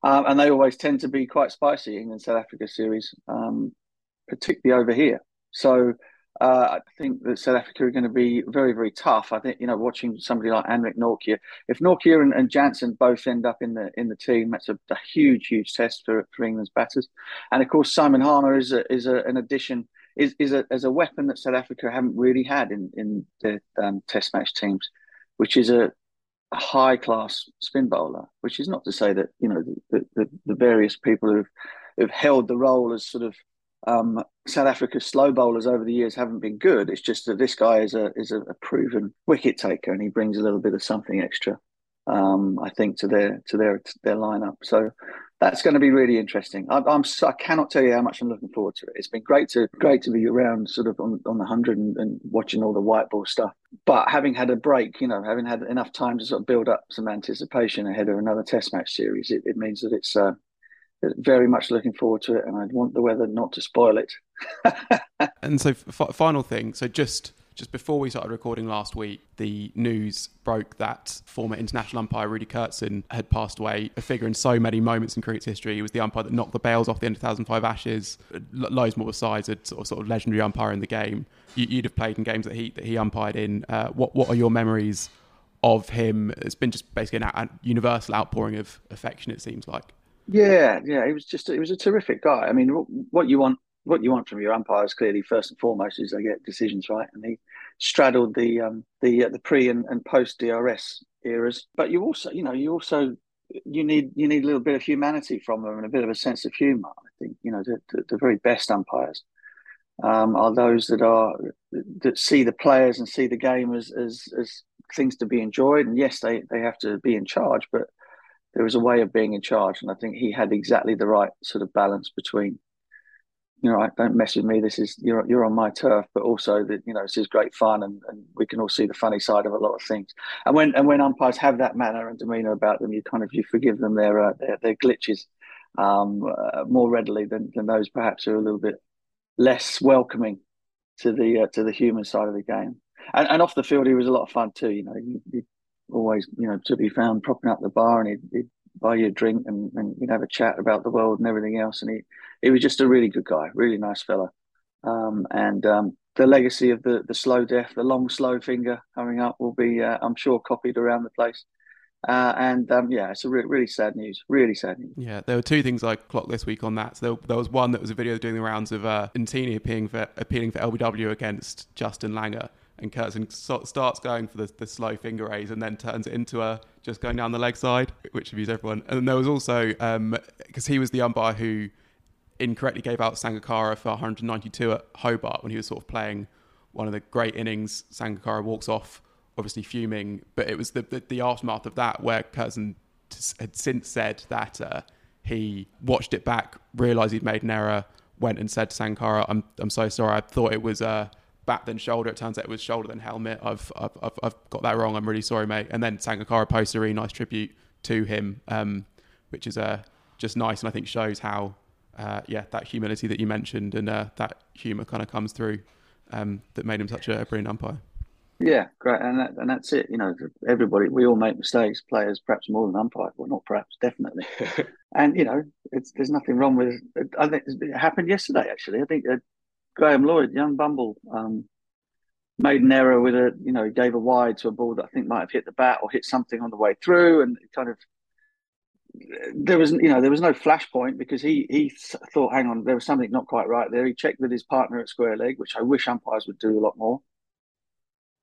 Um, and they always tend to be quite spicy in the South Africa series, um, particularly over here. So uh, I think that South Africa are going to be very, very tough. I think you know, watching somebody like Anrich Nortje, if Nortje and, and Jansen both end up in the in the team, that's a, a, huge, huge test for, for England's batters. And of course, Simon Harmer is a, is a, an addition, is is a, as a weapon that South Africa haven't really had in in the um, Test match teams, which is a, a high class spin bowler. Which is not to say that you know the the, the various people who've who've held the role as sort of um, South Africa's slow bowlers over the years haven't been good. It's just that this guy is a is a, proven wicket taker, and he brings a little bit of something extra. Um, I think to their to their to their lineup. So that's going to be really interesting. I, I'm I cannot tell you how much I'm looking forward to it. It's been great to great to be around sort of on, on the hundred and, and, watching all the white ball stuff. But having had a break, you know, having had enough time to sort of build up some anticipation ahead of another Test match series, it, it means that it's uh, very much looking forward to it, and I'd want the weather not to spoil it. and so, f- final thing. So just just before we started recording last week, the news broke that former international umpire Rudi Koertzen had passed away. A figure in so many moments in cricket's history. He was the umpire that knocked the bails off the end of 2005 Ashes. Loads more besides, a sort of, sort of legendary umpire in the game. You, would have played in games that he that he umpired in. Uh, what what are your memories of him? It's been just basically a universal outpouring of affection. It seems like. Yeah, yeah, he was just he was a terrific guy. I mean, what you want what you want from your umpires clearly first and foremost is they get decisions right, and he straddled the um, the uh, the pre and, and post DRS eras. But you also, you know, you also you need you need a little bit of humanity from them and a bit of a sense of humour. I think you know the, the, the very best umpires um, are those that are that see the players and see the game as as as things to be enjoyed. And yes, they they have to be in charge, but there was a way of being in charge, and I think he had exactly the right sort of balance between, you know, don't mess with me. This is you're you're on my turf, but also that you know this is great fun, and, and we can all see the funny side of a lot of things. And when and when umpires have that manner and demeanour about them, you kind of you forgive them their uh, their, their glitches um, uh, more readily than than those perhaps who are a little bit less welcoming to the uh, to the human side of the game. And, and off the field, he was a lot of fun too. You know, always, you know, to be found propping up the bar and he'd, he'd buy you a drink and, and you'd have a chat about the world and everything else. And he, he was just a really good guy, really nice fella. Um, and um, the legacy of the, the slow death, the long slow finger coming up will be, uh, I'm sure, copied around the place. Uh, and um, yeah, it's a re- really sad news. Really sad news. Yeah, there were two things I clocked this week on that. So there, there was one that was a video doing the rounds of uh, appealing for appealing for LBW against Justin Langer, and Koertzen starts going for the, the slow finger raise and then turns it into a just going down the leg side, which amused everyone. And there was also because um, he was the umpire who incorrectly gave out Sangakkara for 192 at Hobart when he was sort of playing one of the great innings. Sangakkara walks off, obviously fuming, but it was the the, the aftermath of that where Koertzen had since said that uh, he watched it back, realised he'd made an error, went and said to Sangakkara, "I'm I'm so sorry. I thought it was." Uh, back then shoulder. It turns out it was shoulder then helmet. I've I've, I've, I've got that wrong. I'm really sorry, mate. And then Sangakkara posted a really nice tribute to him, um, which is uh, just nice and I think shows how uh, yeah that humility that you mentioned and uh, that humour kind of comes through um, that made him such a, brilliant umpire. Yeah, great, and that, and that's it. You know, everybody we all make mistakes. Players, perhaps more than umpires. Well, not perhaps, definitely. and you know, it's there's nothing wrong with. I think it happened yesterday. Actually, I think Graham Lloyd, young Bumble, um, made an error with a, you know, he gave a wide to a ball that I think might have hit the bat or hit something on the way through, and kind of there was, you know, there was no flashpoint because he he thought, hang on, there was something not quite right there. He checked with his partner at square leg, which I wish umpires would do a lot more.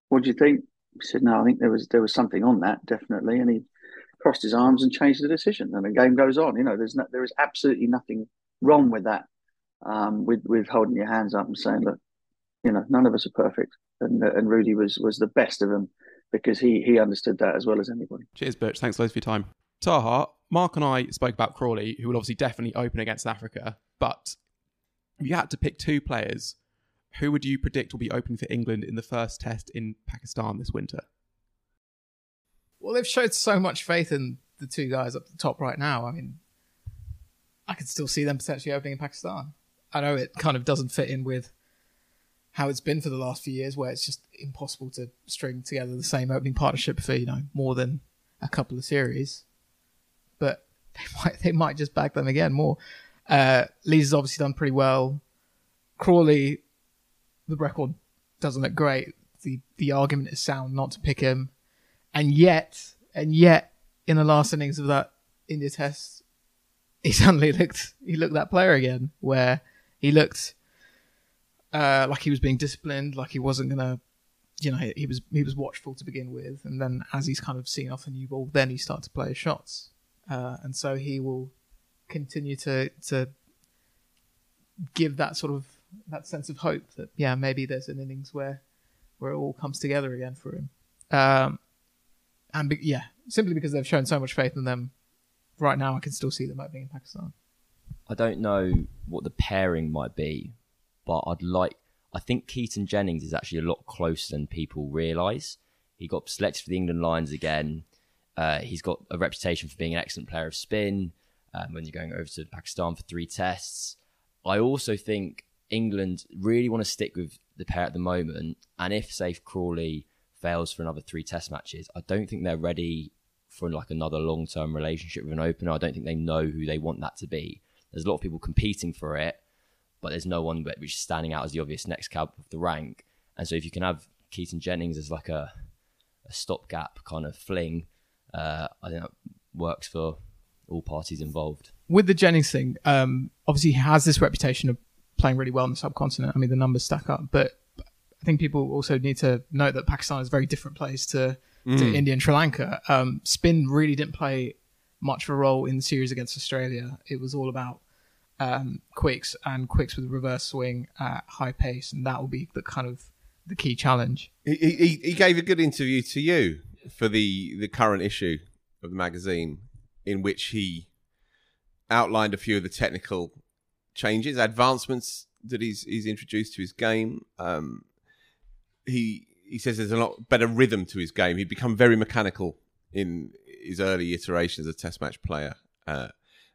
What do you think? He said, no, I think there was there was something on that definitely, and he crossed his arms and changed the decision, and the game goes on. You know, there's no, there is absolutely nothing wrong with that um, with with holding your hands up and saying, look, you know, none of us are perfect, and and Rudi was was the best of them because he he understood that as well as anybody. Cheers, Butch. Thanks loads for your time. Taha, Mark and I spoke about Crawley, who will obviously definitely open against Africa, but if you had to pick two players who would you predict will be opening for England in the first test in Pakistan this winter? Well, they've showed so much faith in the two guys up the top right now. I mean, I could still see them potentially opening in Pakistan. I know it kind of doesn't fit in with how it's been for the last few years, where it's just impossible to string together the same opening partnership for you know more than a couple of series. But they might they might just back them again more. Uh, Lees has obviously done pretty well. Crawley, the record doesn't look great. The the argument is sound not to pick him, and yet and yet in the last innings of that India Test, he suddenly looked he looked that player again, where he looked uh, like he was being disciplined, like he wasn't gonna, you know, he was he was watchful to begin with, and then as he's kind of seen off the new ball, then he started to play his shots, uh, and so he will continue to to give that sort of that sense of hope that yeah maybe there's an innings where where it all comes together again for him, um, and be, yeah simply because they've shown so much faith in them. Right now, I can still see them opening in Pakistan. I don't know what the pairing might be, but I'd like. I think Keaton Jennings is actually a lot closer than people realise. He got selected for the England Lions again. Uh, he's got a reputation for being an excellent player of spin. Um, when you're going over to Pakistan for three tests, I also think England really want to stick with the pair at the moment. And if Safe Crawley fails for another three test matches, I don't think they're ready for like another long term relationship with an opener. I don't think they know who they want that to be. There's a lot of people competing for it, but there's no one which is standing out as the obvious next cab of the rank. And so if you can have Keaton Jennings as like a, a stopgap kind of fling, uh, I think that works for all parties involved. With the Jennings thing, um, obviously he has this reputation of playing really well in the subcontinent. I mean, the numbers stack up, but I think people also need to note that Pakistan is a very different place to, to India and Sri Lanka. Um, spin really didn't play much of a role in the series against Australia. It was all about um, quicks and quicks with reverse swing at high pace, and that will be the kind of the key challenge. He, he, he gave a good interview to you for the, the current issue of the magazine, in which he outlined a few of the technical changes, advancements that he's he's introduced to his game. Um, he he says there's a lot better rhythm to his game. He'd become very mechanical in his early iterations as a Test match player. Uh,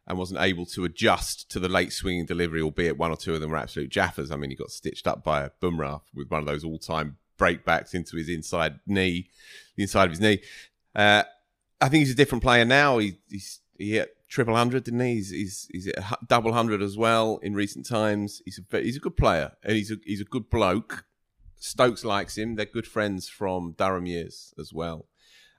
and wasn't able to adjust to the late swinging delivery, albeit one or two of them were absolute jaffers. I mean, he got stitched up by a Bumrah with one of those all-time breakbacks into his inside knee, the inside of his knee. Uh, I think he's a different player now. He, he's he hit triple hundred, didn't he? He's he's, he's hit a double hundred as well in recent times. He's a he's a good player and he's a he's a good bloke. Stokes likes him. They're good friends from Durham years as well.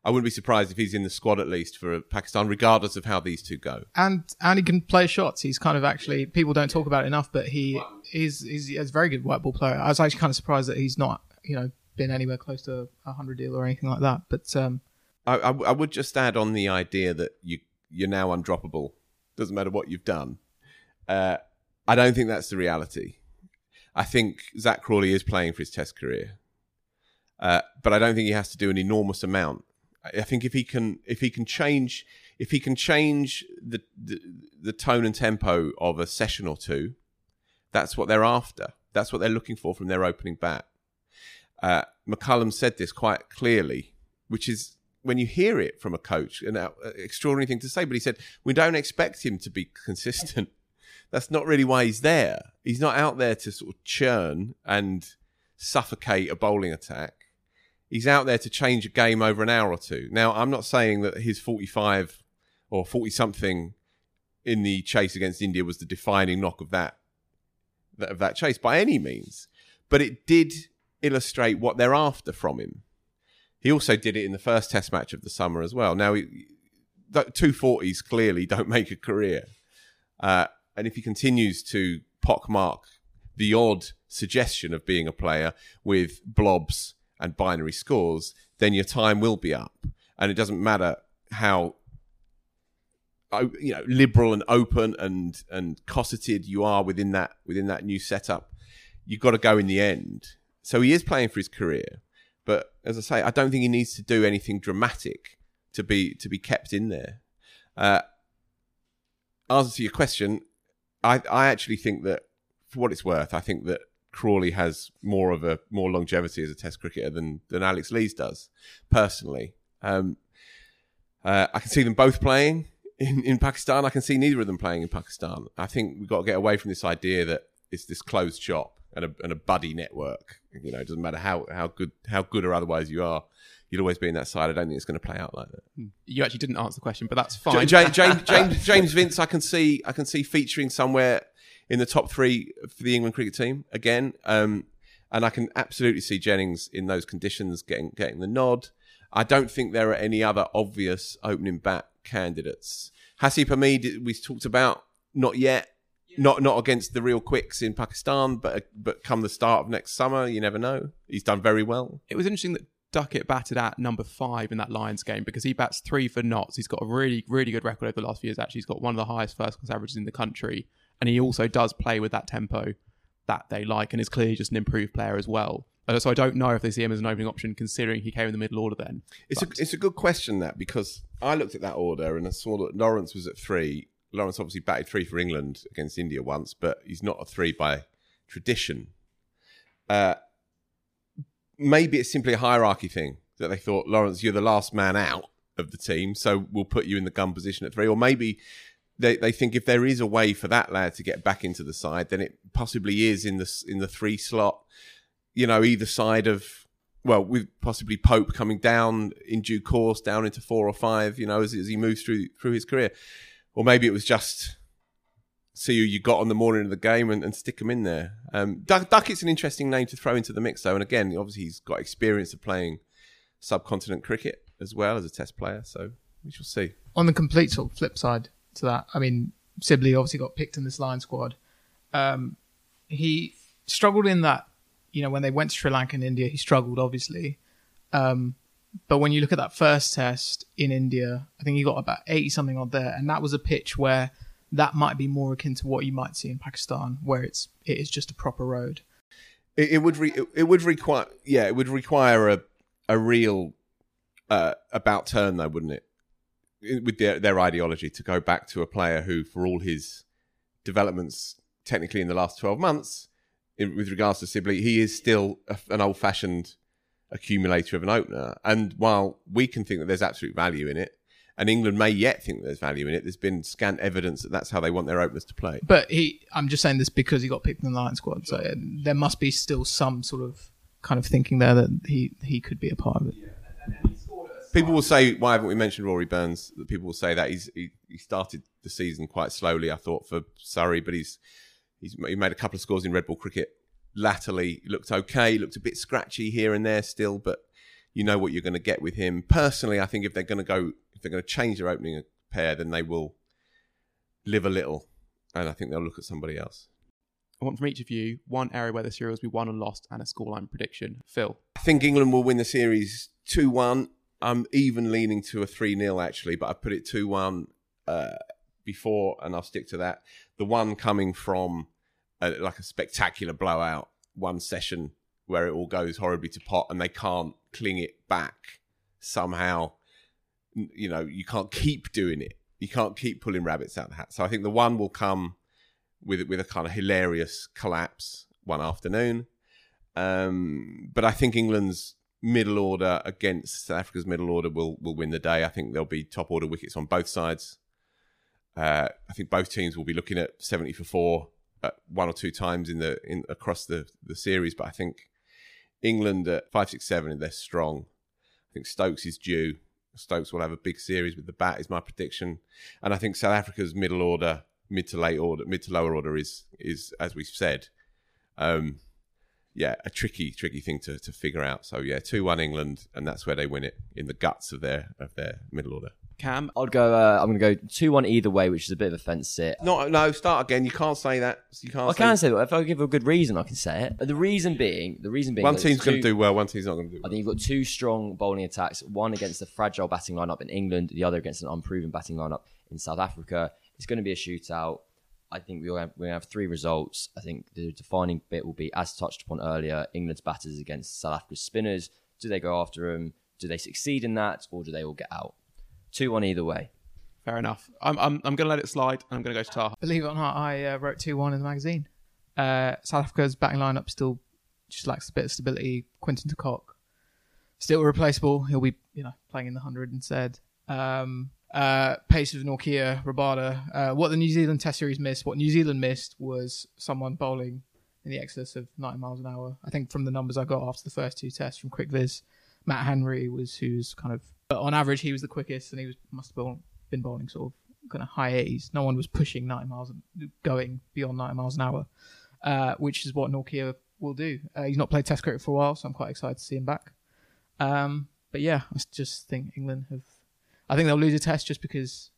I wouldn't be surprised if he's in the squad at least for Pakistan, regardless of how these two go. And and he can play shots. He's kind of actually people don't talk about it enough, but he is he's, he's a very good white ball player. I was actually kind of surprised that he's not you know been anywhere close to a hundred deal or anything like that. But um, I, I, I would just add on the idea that you you're now undroppable. Doesn't matter what you've done. Uh, I don't think that's the reality. I think Zak Crawley is playing for his Test career, uh, but I don't think he has to do an enormous amount. I think if he can if he can change if he can change the, the the tone and tempo of a session or two, that's what they're after. That's what they're looking for from their opening bat. Uh, McCullum said this quite clearly, which is when you hear it from a coach, an extraordinary thing to say. But he said we don't expect him to be consistent. That's not really why he's there. He's not out there to sort of churn and suffocate a bowling attack he's out there to change a game over an hour or two. Now, I'm not saying that his 45 or 40 something in the chase against India was the defining knock of that of that chase by any means, but it did illustrate what they're after from him. He also did it in the first Test match of the summer as well. Now, two forties clearly don't make a career, uh, and if he continues to pockmark the odd suggestion of being a player with blobs and binary scores, then your time will be up. And it doesn't matter how you know liberal and open and and cosseted you are within that within that new setup. You've got to go in the end. So he is playing for his career, but as I say, I don't think he needs to do anything dramatic to be to be kept in there. Uh, answer to your question, I I actually think that for what it's worth, I think that Crawley has more of a more longevity as a Test cricketer than than Alex Lees does, personally. Um, uh, I can see them both playing in, in Pakistan. I can see neither of them playing in Pakistan. I think we've got to get away from this idea that it's this closed shop and a, and a buddy network. You know, it doesn't matter how, how good how good or otherwise you are, you'll always be in that side. I don't think it's going to play out like that. You actually didn't answer the question, but that's fine. James, James, James, James Vince, I can see I can see featuring somewhere in the top three for the England cricket team again. Um, and I can absolutely see Jennings in those conditions getting getting the nod. I don't think there are any other obvious opening bat candidates. Hasib Hamid, we talked about, not yet. Not not against the real quicks in Pakistan, but but come the start of next summer, you never know. He's done very well. it was interesting that Duckett batted at number five in that Lions game because he bats three for Notts. He's got a really, really good record over the last few years. Actually, he's got one of the highest first class averages in the country, and he also does play with that tempo that they like, and is clearly just an improved player as well. Uh, so I don't know if they see him as an opening option, considering he came in the middle order. Then It's a, it's a good question that because I looked at that order and I saw that Lawrence was at three. Lawrence obviously batted three for England against India once, but he's not a three by tradition. Uh, maybe it's simply a hierarchy thing that they thought Lawrence, you're the last man out of the team, so we'll put you in the gun position at three, or maybe. They, they think if there is a way for that lad to get back into the side, then it possibly is in the in the three slot. You know, either side of well, with possibly Pope coming down in due course, down into four or five, you know, as, as he moves through through his career, or maybe it was just see who you got on the morning of the game and, and stick him in there. Um, Duck, Duckett's an interesting name to throw into the mix, though, and again, obviously he's got experience of playing subcontinent cricket as well as a Test player, so we shall see. on the complete sort of flip side to that, I mean, Sibley obviously got picked in this Lions squad. Um, he struggled in that, you know, when they went to Sri Lanka and India, he struggled obviously. Um, but when you look at that first test in India, I think he got about 80 something on there, and that was a pitch where that might be more akin to what you might see in Pakistan, where it's it is just a proper road. It, it would re, it, it would require yeah it would require a a real uh, about turn though wouldn't it with their their ideology to go back to a player who for all his developments technically in the last 12 months in, with regards to Sibley he is still a, an old fashioned accumulator of an opener and while we can think that there's absolute value in it and England may yet think there's value in it there's been scant evidence that that's how they want their openers to play But he, I'm just saying this because he got picked in the Lions squad, so there must be still some sort of kind of thinking there that he he could be a part of it. People will say, "Why haven't we mentioned Rory Burns?" That people will say that he's he, he started the season quite slowly. I thought for Surrey, but he's he's he made a couple of scores in red ball cricket. Latterly, looked okay. Looked a bit scratchy here and there still, but you know what you're going to get with him. Personally, I think if they're going to go, if they're going to change their opening pair, then they will live a little, and I think they'll look at somebody else. I want from each of you one area where the series will be won and lost, and a scoreline prediction. Phil, I think England will win the series 2 1. I'm even leaning to a 3 0, actually, but I put it 2 1 uh, before, and I'll stick to that. The one coming from a, like a spectacular blowout, one session where it all goes horribly to pot and they can't cling it back somehow. You know, you can't keep doing it. You can't keep pulling rabbits out of the hat. So I think the one will come with with a kind of hilarious collapse one afternoon. Um, but I think England's middle order against South Africa's middle order will will win the day. I think there'll be top order wickets on both sides. Uh, I think both teams will be looking at seventy for four at one or two times in the in across the the series. But I think England at five six seven they're strong. I think Stokes is due. Stokes will have a big series with the bat is my prediction, and I think South Africa's middle order, mid to late order, mid to lower order is is as we've said. Um, yeah, a tricky, tricky thing to, to figure out. So yeah, two one England, and that's where they win it in the guts of their of their middle order. Cam, I'd go. Uh, I'm going to go two one either way, which is a bit of a fence sit. No, no, start again. You can't say that. You can't. I can say that if I give a good reason, I can say it. The reason being, the reason being, one team's going to do well. One team's not going to do. well. I think you've got two strong bowling attacks, one against the fragile batting lineup in England, the other against an unproven batting lineup in South Africa. It's going to be a shootout. I think we'll have, we're going to have three results. I think the defining bit will be, as touched upon earlier, England's batters against South Africa's spinners. Do they go after them? Do they succeed in that, or do they all get out? 2 1 either way. fair enough. I'm I'm, I'm going to let it slide. and I'm going to go to Taha. Believe it or not, I uh, wrote two one in the magazine. Uh, South Africa's batting lineup still just lacks a bit of stability. Quinton de Kock still replaceable. He'll be you know playing in the hundred instead. Um, uh, pace of Nortje Rabada. Uh, what the New Zealand Test series missed, what New Zealand missed was someone bowling in the excess of 90 miles an hour. I think from the numbers I got after the first two tests from CricViz, Matt Henry was who's kind of, but on average he was the quickest, and he was must have been bowling sort of kind of high 80s. No one was pushing 90 miles, and going beyond 90 miles an hour, uh, which is what Nortje will do. Uh, he's not played Test cricket for a while, so I'm quite excited to see him back. Um, but yeah, I just think England have. I think they'll lose a test just because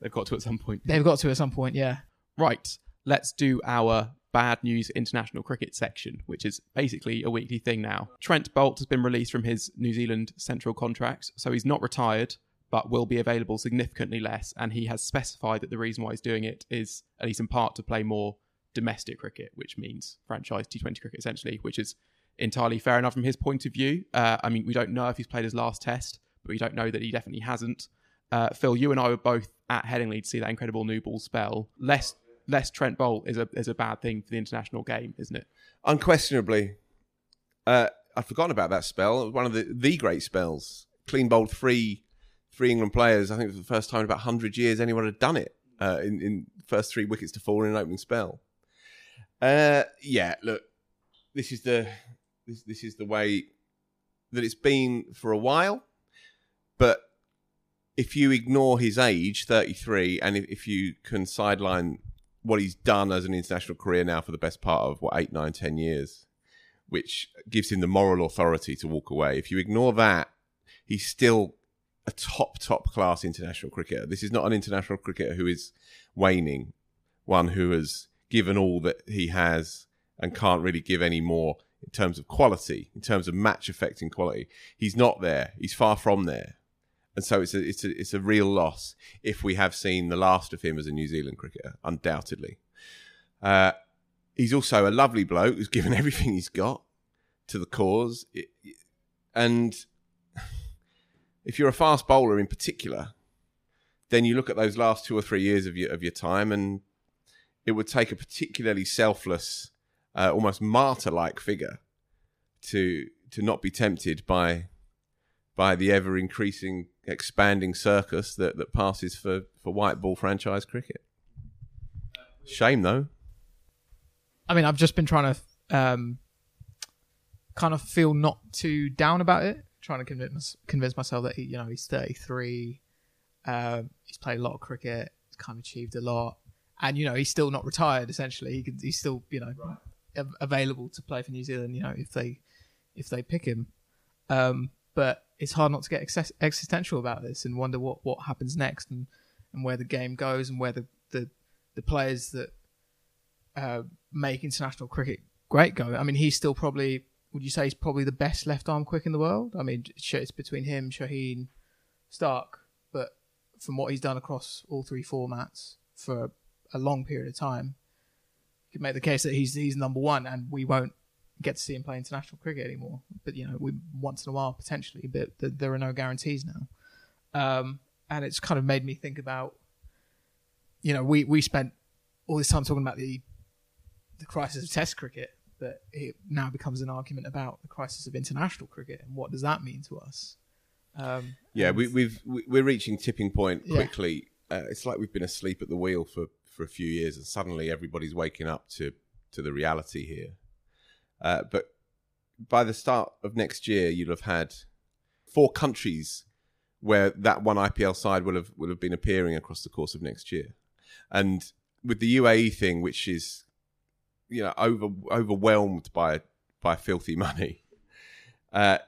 They've got to at some point. they've got to at some point. Yeah. Right, let's do our bad news international cricket section, which is basically a weekly thing now. Trent Boult has been released from his New Zealand central contract, so he's not retired, but will be available significantly less. And he has specified that the reason why he's doing it is, at least in part, to play more domestic cricket, which means franchise T20 cricket essentially, which is entirely fair enough from his point of view. Uh, I mean, we don't know if he's played his last test, but we don't know that he definitely hasn't. Uh, Phil, you and I were both at Headingley to see that incredible new ball spell. Less less Trent Boult is a is a bad thing for the international game, isn't it? Unquestionably. Uh, I'd forgotten about that spell. It was one of the, the great spells. Clean bowled three three England players. I think for the first time in about 100 years anyone had done it uh, in, in first three wickets to fall in an opening spell. Uh, yeah, look, this is the this, this is the way that it's been for a while. But if you ignore his age, 33, and if, you can sideline what he's done as an international career now for the best part of what eight, nine, ten years, which gives him the moral authority to walk away. If you ignore that, he's still a top, top class international cricketer. This is not an international cricketer who is waning, one who has given all that he has and can't really give any more in terms of quality, in terms of match affecting quality. He's not there. He's far from there. And so it's a, it's a, it's a real loss if we have seen the last of him as a New Zealand cricketer, undoubtedly. Uh, he's also a lovely bloke who's given everything he's got to the cause. It, and if you're a fast bowler in particular, then you look at those last two or three years of your of your time, and it would take a particularly selfless, uh, almost martyr-like figure to to not be tempted by by the ever increasing, expanding circus that, that passes for, for white ball franchise cricket. Shame though. I mean, I've just been trying to um, kind of feel not too down about it, trying to convince convince myself that he, you know, he's 33, um, he's played a lot of cricket, he's kind of achieved a lot, and you know, he's still not retired. Essentially, he could, he's still, you know, av- available to play for New Zealand. You know, if they if they pick him. Um, but it's hard not to get existential about this and wonder what, what happens next and, and where the game goes and where the, the, the players that uh, make international cricket great go. I mean, he's still probably, would you say he's probably the best left arm quick in the world? I mean, it's between him, Shaheen, Stark, but from what he's done across all three formats for a long period of time, you could make the case that he's he's number one, and we won't get to see him play international cricket anymore. But you know, we once in a while potentially, but th- there are no guarantees now. Um, and it's kind of made me think about, you know, we we spent all this time talking about the the crisis of Test cricket, but it now becomes an argument about the crisis of international cricket and what does that mean to us. Um, Yeah, we, we've we- we're reaching tipping point Yeah. quickly. Uh, it's like we've been asleep at the wheel for, for a few years, and suddenly everybody's waking up to to the reality here. Uh, but by the start of next year, you'll have had four countries where that one IPL side will have will have been appearing across the course of next year, and with the UAE thing, which is you know over overwhelmed by by filthy money. Uh,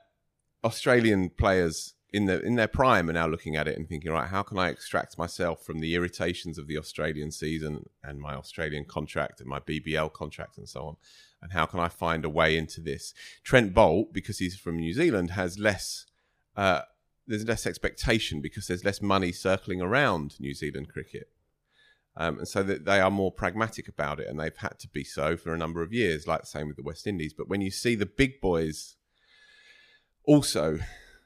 Australian players in the in their prime are now looking at it and thinking, right, how can I extract myself from the irritations of the Australian season and my Australian contract and my BBL contract and so on, and how can I find a way into this? Trent Boult, because he's from New Zealand, has less. Uh, there's less expectation because there's less money circling around New Zealand cricket. Um, and so that they are more pragmatic about it, and they've had to be so for a number of years, like the same with the West Indies. But when you see the big boys also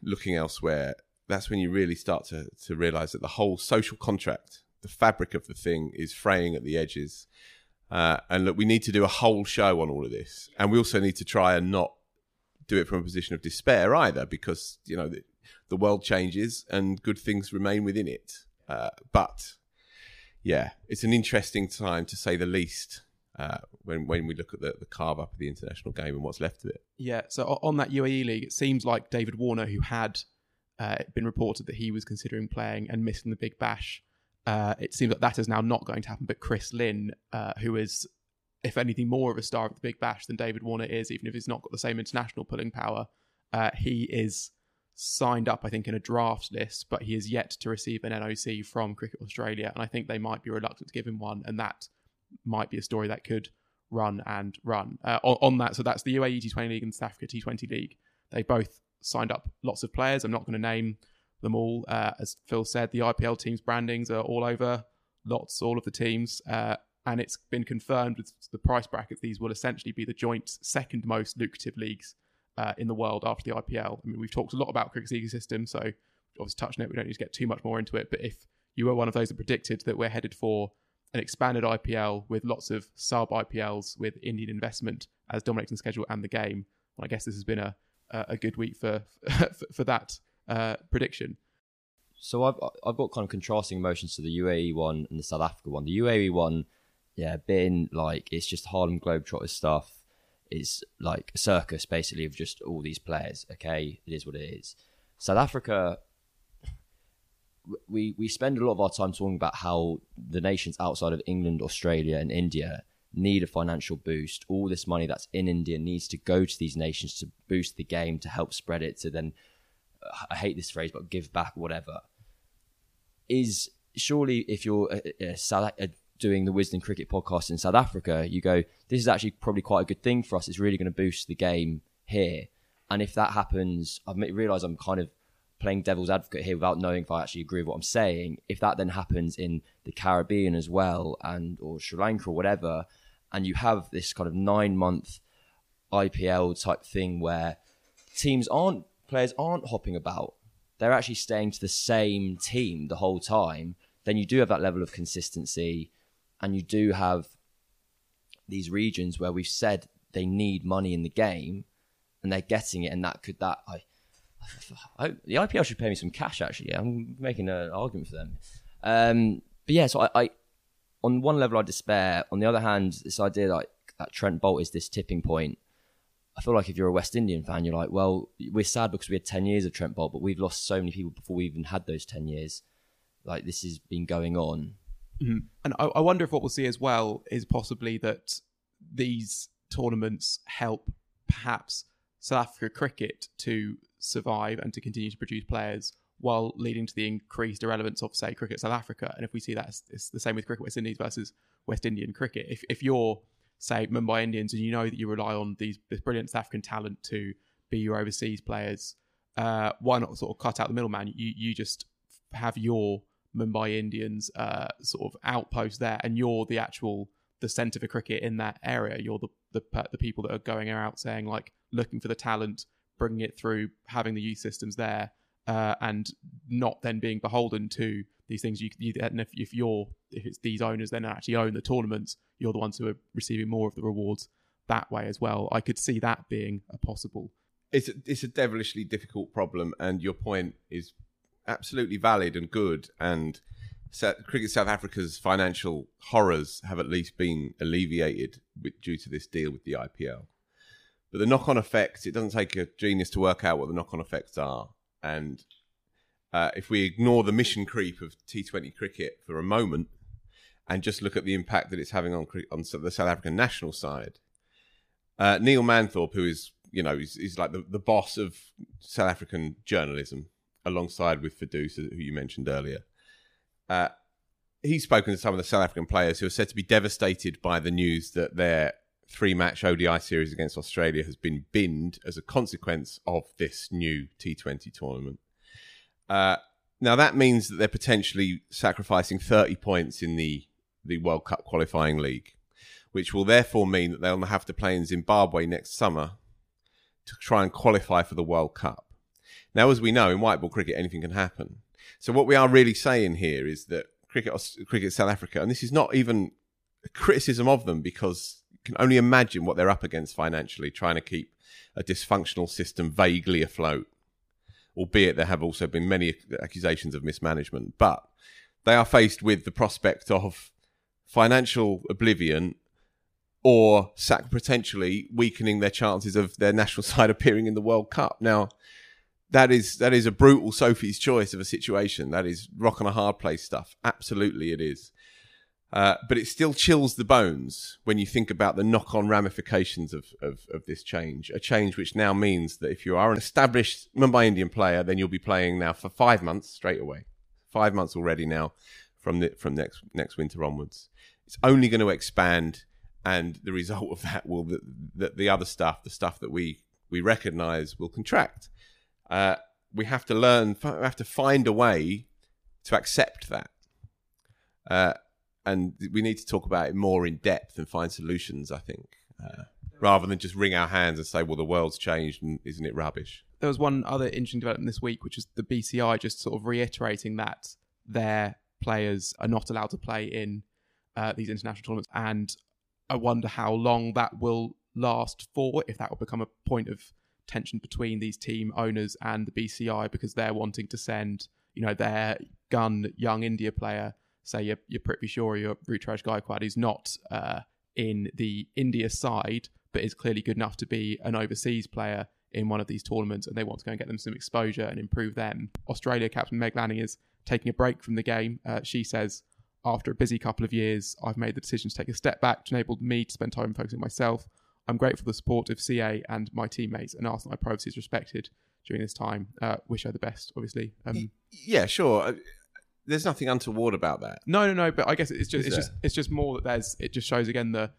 looking elsewhere, that's when you really start to, to realize that the whole social contract, the fabric of the thing, is fraying at the edges. Uh, and look, we need to do a whole show on all of this, and we also need to try and not do it from a position of despair either, because you know the, the world changes and good things remain within it. Uh, but yeah, it's an interesting time to say the least uh, when when we look at the, the carve up of the international game and what's left of it. Yeah. So on that UAE league, it seems like David Warner, who had uh, been reported that he was considering playing and missing the Big Bash, uh, it seems like that is now not going to happen. But Chris Lynn, uh, who is, if anything, more of a star of the Big Bash than David Warner is, even if he's not got the same international pulling power, uh, he is signed up, I think, in a draft list, but he is yet to receive an NOC from Cricket Australia, and I think they might be reluctant to give him one, and that might be a story that could run and run. Uh, on, on that, so that's the UAE T20 League and South Africa T20 League. They both signed up lots of players. I'm not going to name them all. Uh, as Phil said, the IPL teams' brandings are all over, lots, all of the teams. Uh, and it's been confirmed with the price brackets, these will essentially be the joint second most lucrative leagues uh, in the world after the IPL. I mean, we've talked a lot about cricket's ecosystem, so obviously touching it, we don't need to get too much more into it. But if you were one of those that predicted that we're headed for an expanded IPL with lots of sub IPLs with Indian investment as dominating the schedule and the game, well, I guess this has been a a good week for for, for that uh, prediction. So I've I've got kind of contrasting emotions to the UAE one and the South Africa one. The UAE one, yeah, been like it's just Harlem Globetrotters stuff. It's like a circus basically of just all these players. Okay, it is what it is. South Africa, we we spend a lot of our time talking about how the nations outside of England, Australia, and India need a financial boost. All this money that's in India needs to go to these nations to boost the game, to help spread it, to then I hate this phrase, but give back, whatever. Is surely if you're uh, uh, uh, doing the Wisden Cricket podcast in South Africa, you go, this is actually probably quite a good thing for us. It's really going to boost the game here. And if that happens, I realize I'm kind of playing devil's advocate here without knowing if I actually agree with what I'm saying. If that then happens in the Caribbean as well, and or Sri Lanka or whatever, and you have this kind of nine month IPL type thing where teams aren't players aren't hopping about, they're actually staying to the same team the whole time. Then you do have that level of consistency, and you do have these regions where we've said they need money in the game, and they're getting it, and that could that I. I, the IPL should pay me some cash. Actually, I'm making an argument for them. Um, but yeah, so I, I, on one level I despair. On the other hand, this idea like that Trent Boult is this tipping point. I feel like if you're a West Indian fan, you're like, well, we're sad because we had 10 years of Trent Boult, but we've lost so many people before we even had those 10 years. Like this has been going on. Mm-hmm. And I, I wonder if what we'll see as well is possibly that these tournaments help perhaps South Africa cricket to survive and to continue to produce players while leading to the increased irrelevance of, say, cricket South Africa. And if we see that, it's the same with cricket West Indies versus West Indian cricket. If, if you're, say, Mumbai Indians and you know that you rely on these this brilliant South African talent to be your overseas players, uh, why not sort of cut out the middleman? You, you just have your Mumbai Indians uh, sort of outpost there, and you're the actual the centre for cricket in that area. You're the, the the people that are going out saying like looking for the talent, bringing it through, having the youth systems there, uh, and not then being beholden to these things. You, you and if, if you're if it's these owners then actually own the tournaments, you're the ones who are receiving more of the rewards that way as well. I could see that being a possible. It's a, it's a devilishly difficult problem, and your point is absolutely valid and good. And Cricket South Africa's financial horrors have at least been alleviated with, due to this deal with the IPL. But the knock on effects, it doesn't take a genius to work out what the knock on effects are. And uh, if we ignore the mission creep of T20 cricket for a moment and just look at the impact that it's having on, on the South African national side, uh, Neil Manthorp, who is, you know, is, is like the, the boss of South African journalism, alongside with Firdose, who you mentioned earlier, uh, he's spoken to some of the South African players who are said to be devastated by the news that their three match ODI series against Australia has been binned as a consequence of this new T20 tournament. Uh, now, that means that they're potentially sacrificing 30 points in the, the World Cup qualifying league, which will therefore mean that they'll have to play in Zimbabwe next summer to try and qualify for the World Cup. Now, as we know, in white ball cricket, anything can happen. So, what we are really saying here is that cricket, cricket South Africa, and this is not even criticism of them because can only imagine what they're up against financially, trying to keep a dysfunctional system vaguely afloat. Albeit there have also been many accusations of mismanagement, but they are faced with the prospect of financial oblivion or sac- potentially weakening their chances of their national side appearing in the World Cup. Now, that is that is a brutal Sophie's choice of a situation. That is rock and a hard place stuff. Absolutely, it is. Uh, but it still chills the bones when you think about the knock-on ramifications of, of, of this change. A change which now means that if you are an established Mumbai Indian player, then you'll be playing now for five months straight away. Five months already now from the, from next next winter onwards. It's only going to expand, and the result of that will that the, the other stuff, the stuff that we we recognise, will contract. Uh, we have to learn. We have to find a way to accept that. Uh, and we need to talk about it more in depth and find solutions. I think, uh, rather than just wring our hands and say, "Well, the world's changed, and isn't it rubbish?" There was one other interesting development this week, which is the BCCI just sort of reiterating that their players are not allowed to play in uh, these international tournaments, and I wonder how long that will last for. If that will become a point of tension between these team owners and the BCCI because they're wanting to send, you know, their gun young India player say you're, Shaw or your Ruturaj Gaikwad is not uh, in the India side, but is clearly good enough to be an overseas player in one of these tournaments, and they want to go and get them some exposure and improve them. Australia captain Meg Lanning is taking a break from the game. Uh, she says, after a busy couple of years, I've made the decision to take a step back, to enable me to spend time focusing on myself. I'm grateful for the support of CA and my teammates, and ask that my privacy is respected during this time. Uh, wish her the best, obviously. Um, yeah, sure there's nothing untoward about that. No, no, no. But I guess it's just Is it's there? just it's just more that there's it just shows again the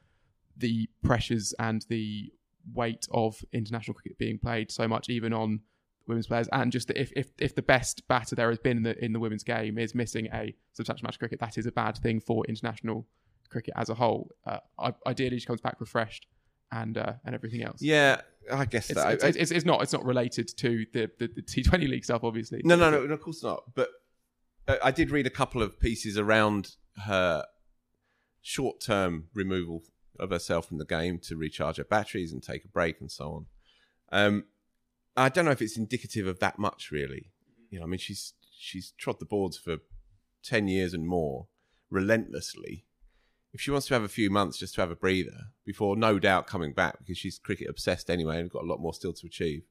the pressures and the weight of international cricket being played so much even on women's players and just that if, if if the best batter there has been in the in the women's game is missing a substantial match of cricket that is a bad thing for international cricket as a whole uh, ideally she comes back refreshed and uh, and everything else Yeah, I guess it's, that. it's, it's, it's, not it's not related to the, the, the T20 league stuff obviously No, no, no, no, of course not. But I did read a couple of pieces around her short-term removal of herself from the game to recharge her batteries and take a break and so on. Um, I don't know if it's indicative of that much, really. You know, I mean, she's she's trod the boards for ten years and more relentlessly. If she wants to have a few months just to have a breather before, no doubt coming back because she's cricket obsessed anyway and got a lot more still to achieve.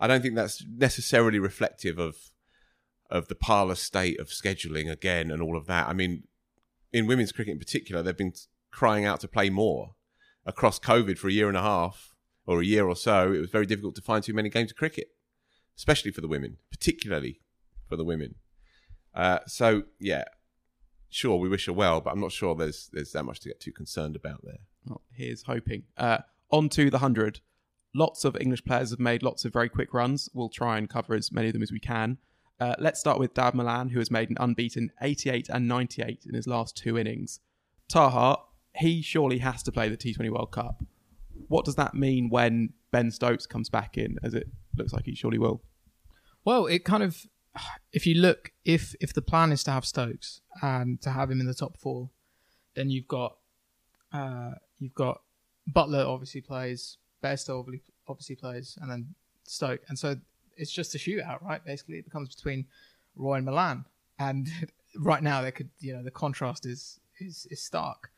I don't think that's necessarily reflective of of the parlous state of scheduling again and all of that. I mean, in women's cricket in particular, they've been crying out to play more across COVID for a year and a half or a year or so. It was very difficult to find too many games of cricket, especially for the women, particularly for the women. Uh, so yeah, sure, we wish her well, but I'm not sure there's there's that much to get too concerned about there. Well, here's hoping. Uh, on to the 100. Lots of English players have made lots of very quick runs. We'll try and cover as many of them as we can. Uh, let's start with Dawid Malan, who has made an unbeaten 88 and 98 in his last two innings. Taha, he surely has to play the T20 World Cup. What does that mean when Ben Stokes comes back in, as it looks like he surely will? Well, it kind of, if you look, if if the plan is to have Stokes and to have him in the top four, then you've got, uh, you've got Buttler obviously plays, Bairstow obviously obviously plays, and then Stoke, and so it's just a shootout, right? Basically, it becomes between Roy and Malan, and right now they could, you know, the contrast is is is stark.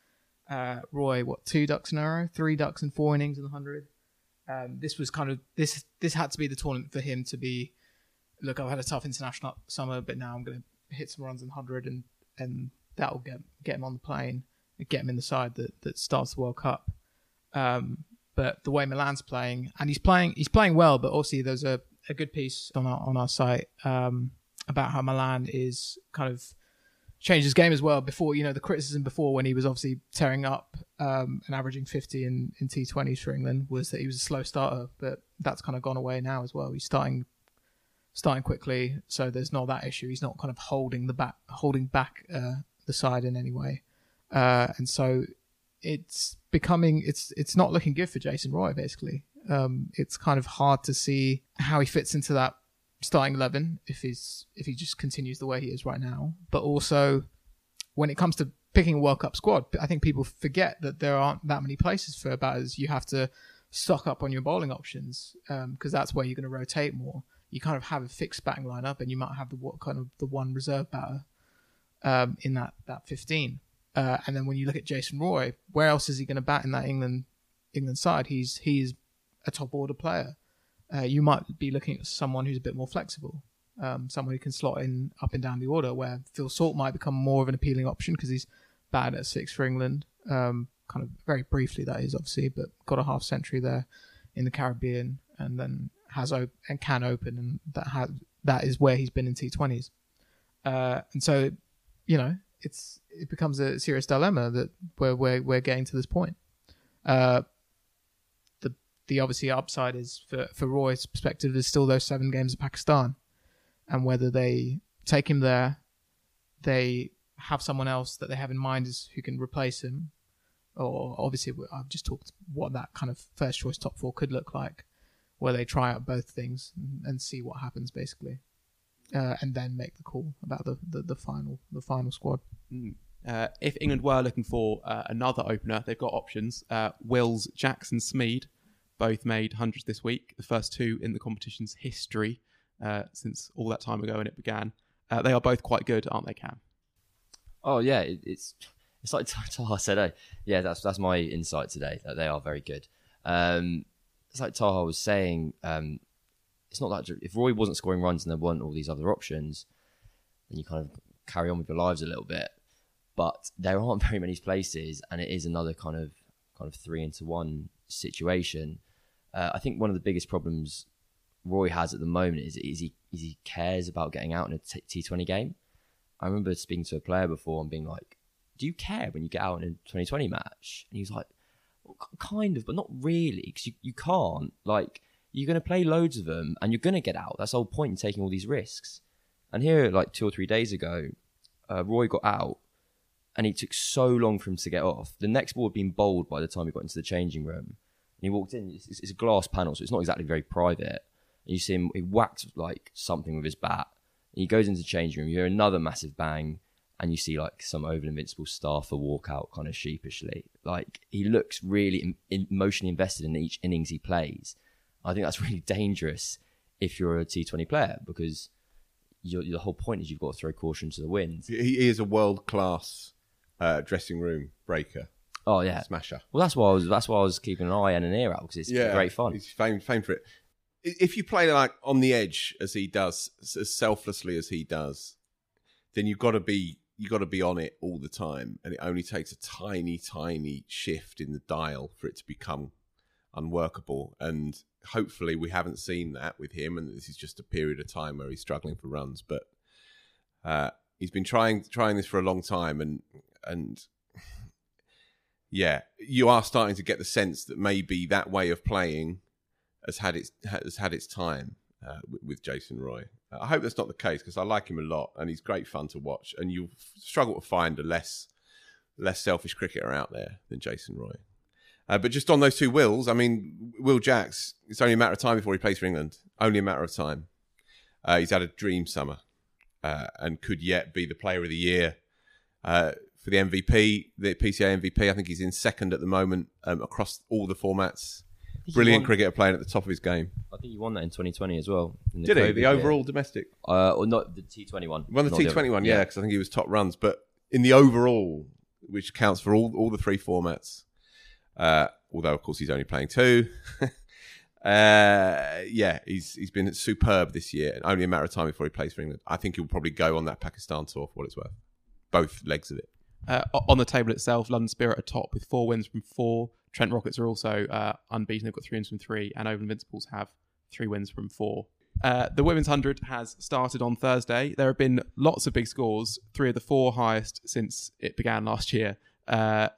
Uh, Roy, what two ducks in a row, three ducks in four innings in the hundred. Um, this was kind of this this had to be the tournament for him to be look, I've had a tough international summer, but now I'm going to hit some runs in 100 and, and that'll get get him on the plane get him in the side that, that starts the World Cup. Um, but the way Malan's playing, and he's playing he's playing well, but also there's a, a good piece on our, on our site um, about how Malan is kind of changed his game as well. Before, you know, the criticism before when he was obviously tearing up um, and averaging 50 in, in T20s for England was that he was a slow starter, but that's kind of gone away now as well. He's starting starting quickly, so there's not that issue. He's not kind of holding the back, holding back uh, the side in any way, uh, and so it's becoming it's it's not looking good for Jason Roy. Basically, um, it's kind of hard to see how he fits into that starting eleven if he's if he just continues the way he is right now. But also, when it comes to picking a World Cup squad, I think people forget that there aren't that many places for batters. You have to stock up on your bowling options because that's where you're going to rotate more. You kind of have a fixed batting lineup, and you might have the what kind of the one reserve batter um, in that that 15. Uh, and then when you look at Jason Roy, where else is he going to bat in that England England side? He's he's a top order player. Uh, you might be looking at someone who's a bit more flexible, um, someone who can slot in up and down the order. Where Phil Salt might become more of an appealing option because he's bad at six for England. Um, kind of very briefly, that is obviously, but got a half century there in the Caribbean, and then has op- and can open, and that has that is where he's been in T20s. Uh, and so, you know, it's it becomes a serious dilemma that where we're we're getting to this point. Uh, the obviously upside is for for Roy's perspective is still those seven games of Pakistan, and whether they take him there, they have someone else that they have in mind as who can replace him, or obviously I've just talked what that kind of first choice top four could look like, where they try out both things and, see what happens basically, uh, and then make the call about the, the, the final the final squad. Uh, if England were looking for uh, another opener, they've got options. Uh, Wills, Jackson, Smeed, both made hundreds this week. The first two in the competition's history uh, since all that time ago when it began. Uh, they are both quite good, aren't they, Cam? Oh yeah, it, it's it's like Taha said. eh? yeah, that's that's my insight today. That they are very good. Um, it's like Taha was saying. Um, it's not that if Roy wasn't scoring runs and there weren't all these other options, then you kind of carry on with your lives a little bit. But there aren't very many places, and it is another kind of kind of three into one situation. Uh, I think one of the biggest problems Roy has at the moment is, is he is he cares about getting out in a T- T20 game. I remember speaking to a player before and being like, "Do you care when you get out in a 2020 match?" And he was like, well, "Kind of, but not really, because you, you can't. Like, you're going to play loads of them, and you're going to get out. That's the whole point in taking all these risks." And here, like two or three days ago, uh, Roy got out, and it took so long for him to get off. The next ball had been bowled by the time he got into the changing room. And he walked in. It's, it's a glass panel, so it's not exactly very private. And you see him, he whacks like something with his bat. And he goes into the changing room. You hear another massive bang, and you see like some Oval Invincible staffer walk out kind of sheepishly. Like he looks really em- emotionally invested in each innings he plays. I think that's really dangerous if you're a T20 player because the whole point is you've got to throw caution to the wind. He he is a world class uh, dressing room breaker, Oh yeah. smasher. Well, that's why I was. That's why I was keeping an eye and an ear out because it's great fun. He's famed, famed for it. If you play like on the edge as he does, as selflessly as he does, then you've got to be you got to be on it all the time, and it only takes a tiny, tiny shift in the dial for it to become unworkable. And hopefully, we haven't seen that with him, and this is just a period of time where he's struggling for runs. But uh, he's been trying trying this for a long time, and and yeah, you are starting to get the sense that maybe that way of playing has had its has had its time uh, with, Jason Roy. I hope that's not the case because I like him a lot and he's great fun to watch. And you struggle to find a less less selfish cricketer out there than Jason Roy. Uh, but just on those two wills, I mean, Will Jacks. It's only a matter of time before he plays for England. Only a matter of time. Uh, he's had a dream summer uh, and could yet be the Player of the Year uh, for the MVP, the PCA MVP. I think he's in second at the moment um, across all the formats. Brilliant won- cricketer playing at the top of his game. I think he won that in 2020 as well. Did he? The overall domestic. uh, or not the T20 one. He won the T other- Twenty one, yeah, because I think he was top runs. But in the overall, which counts for all all the three formats, uh, although of course he's only playing two. uh, yeah, he's he's been superb this year. and Only a matter of time before he plays for England. I think he'll probably go on that Pakistan tour for what it's worth. Both legs of it. Uh, on the table itself, London Spirit are top with four wins from four. Trent Rockets are also uh, unbeaten. They've got three wins from three, and Oval Invincibles have three wins from four. Uh, the Women's 100 has started on Thursday. There have been lots of big scores, three of the four highest since it began last year. Uh,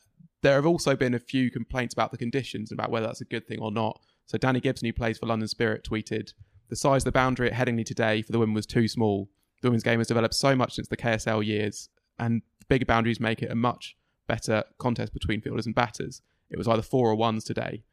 there have also been a few complaints about the conditions and about whether that's a good thing or not. So Danny Gibson, who plays for London Spirit, tweeted, "The size of the boundary at Headingley today for the women was too small. The women's game has developed so much since the KSL years, and bigger boundaries make it a much better contest between fielders and batters. It was either four or ones today.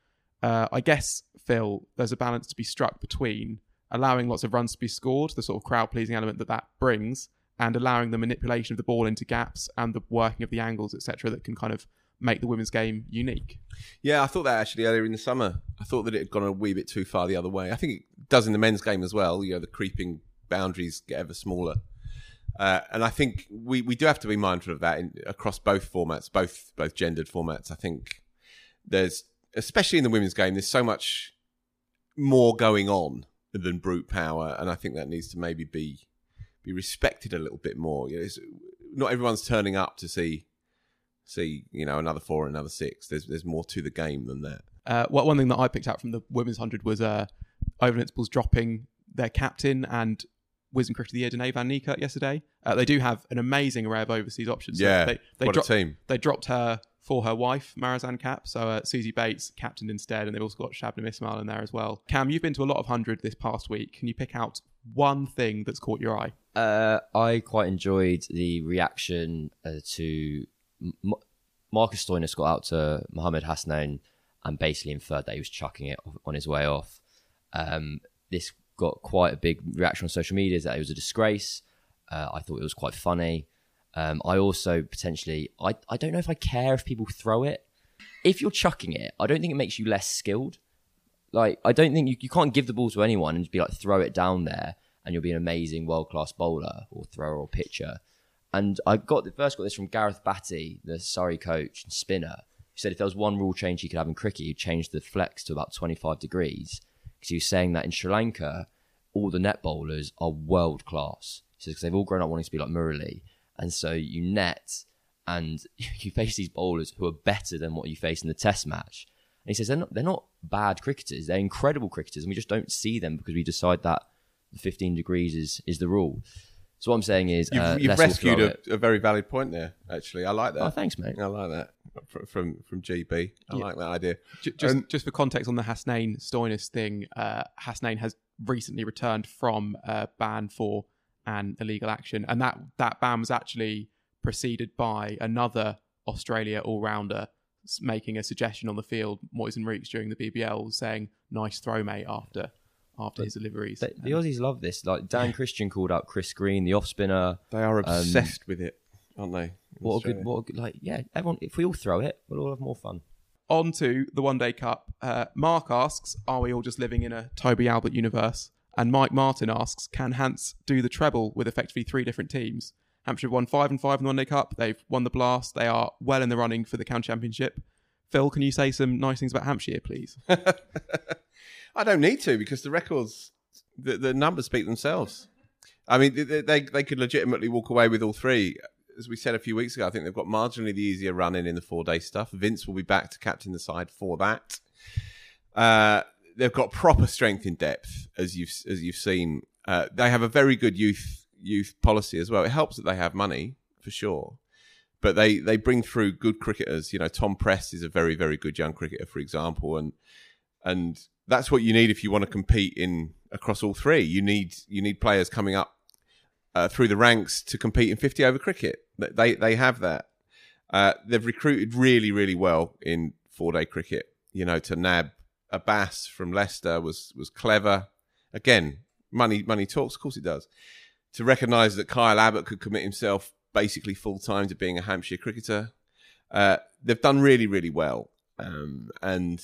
Uh, I guess, Phil, there's a balance to be struck between allowing lots of runs to be scored, the sort of crowd pleasing element that that brings, and allowing the manipulation of the ball into gaps and the working of the angles, etc., that can kind of make the women's game unique. Yeah, I thought that actually earlier in the summer. I thought that it had gone a wee bit too far the other way. I think it does in the men's game as well. You know, the creeping boundaries get ever smaller. Uh, and I think we, we do have to be mindful of that in, across both formats, both both gendered formats. I think there's, especially in the women's game, there's so much more going on than brute power, and I think that needs to maybe be be respected a little bit more. You know, not everyone's turning up to see see you know another four, and another six. There's there's more to the game than that. Uh, what one thing that I picked out from the women's hundred was uh, Oval Invincibles dropping their captain and Wisden Cricket of the Year, Dane Van Niekerk, yesterday. Uh, they do have an amazing array of overseas options. So Yeah, they, they what dro- a team. They dropped her for her wife, Marizanne Kapp. So uh, Suzie Bates captained instead, and they've also got Shabnim Ismail in there as well. Cam, you've been to a lot of hundred this past week. Can you pick out one thing that's caught your eye? Uh, I quite enjoyed the reaction uh, to M- Marcus Stoinis got out to Mohammed Hasnain and basically inferred that he was chucking it on his way off. Um, this got quite a big reaction on social media that it was a disgrace. Uh, I thought it was quite funny. Um, I also potentially, I, I don't know if I care if people throw it. If you're chucking it, I don't think it makes you less skilled. Like, I don't think you, you can't give the ball to anyone and be like, throw it down there and you'll be an amazing world class bowler or thrower or pitcher. And I got the first got this from Gareth Batty, the Surrey coach and spinner, who said if there was one rule change he could have in cricket, he'd change the flex to about 25 degrees. Because he was saying that in Sri Lanka, all the net bowlers are world class. He says because they've all grown up wanting to be like Murali. And so you net and you face these bowlers who are better than what you face in the test match. And he says they're not, they're not bad cricketers, they're incredible cricketers, and we just don't see them because we decide that the 15 degrees is, is the rule. So what I'm saying is, You've, uh, you've rescued a, a very valid point there. Actually, I like that. Oh, thanks, mate. I like that from from, from GB. I Yeah. like that idea. J- just, Um, just for context on the Hasnain Stoinis thing, uh, Hasnain has recently returned from a ban for an illegal action, and that that ban was actually preceded by another Australia all rounder making a suggestion on the field, Moises Henriques during the BBL, saying "nice throw, mate" after after his deliveries. The, the Aussies love this. Like Dan Christian called out Chris Green, the off spinner. They are obsessed with it, aren't they? in What a good, what a good, like, yeah, everyone, if we all throw it, we'll all have more fun. On to the One Day Cup. Uh, Mark asks, "Are we all just living in a Toby Albert universe?" And Mike Martin asks, "Can Hants do the treble with effectively three different teams?" Hampshire have won five and five in the One Day Cup. They've won the Blast. They are well in the running for the County Championship. Phil, can you say some nice things about Hampshire, please? I don't need to because the records, the, the numbers speak themselves. I mean, they, they they could legitimately walk away with all three. As we said a few weeks ago, I think they've got marginally the easier running in the four day stuff. Vince will be back to captain the side for that. Uh, they've got proper strength in depth, as you've as you've seen. Uh, they have a very good youth youth policy as well. It helps that they have money for sure, but they they bring through good cricketers. You know, Tom Prest is a very very good young cricketer, for example, and and that's what you need if you want to compete in across all three. You need you need players coming up uh, through the ranks to compete in 50 over cricket. They they have that. Uh, they've recruited really really well in four day cricket. You know, to nab Abbas from Leicester was was clever. Again, money money talks. Of course it does. To recognise that Kyle Abbott could commit himself basically full time to being a Hampshire cricketer. Uh, they've done really really well, um, and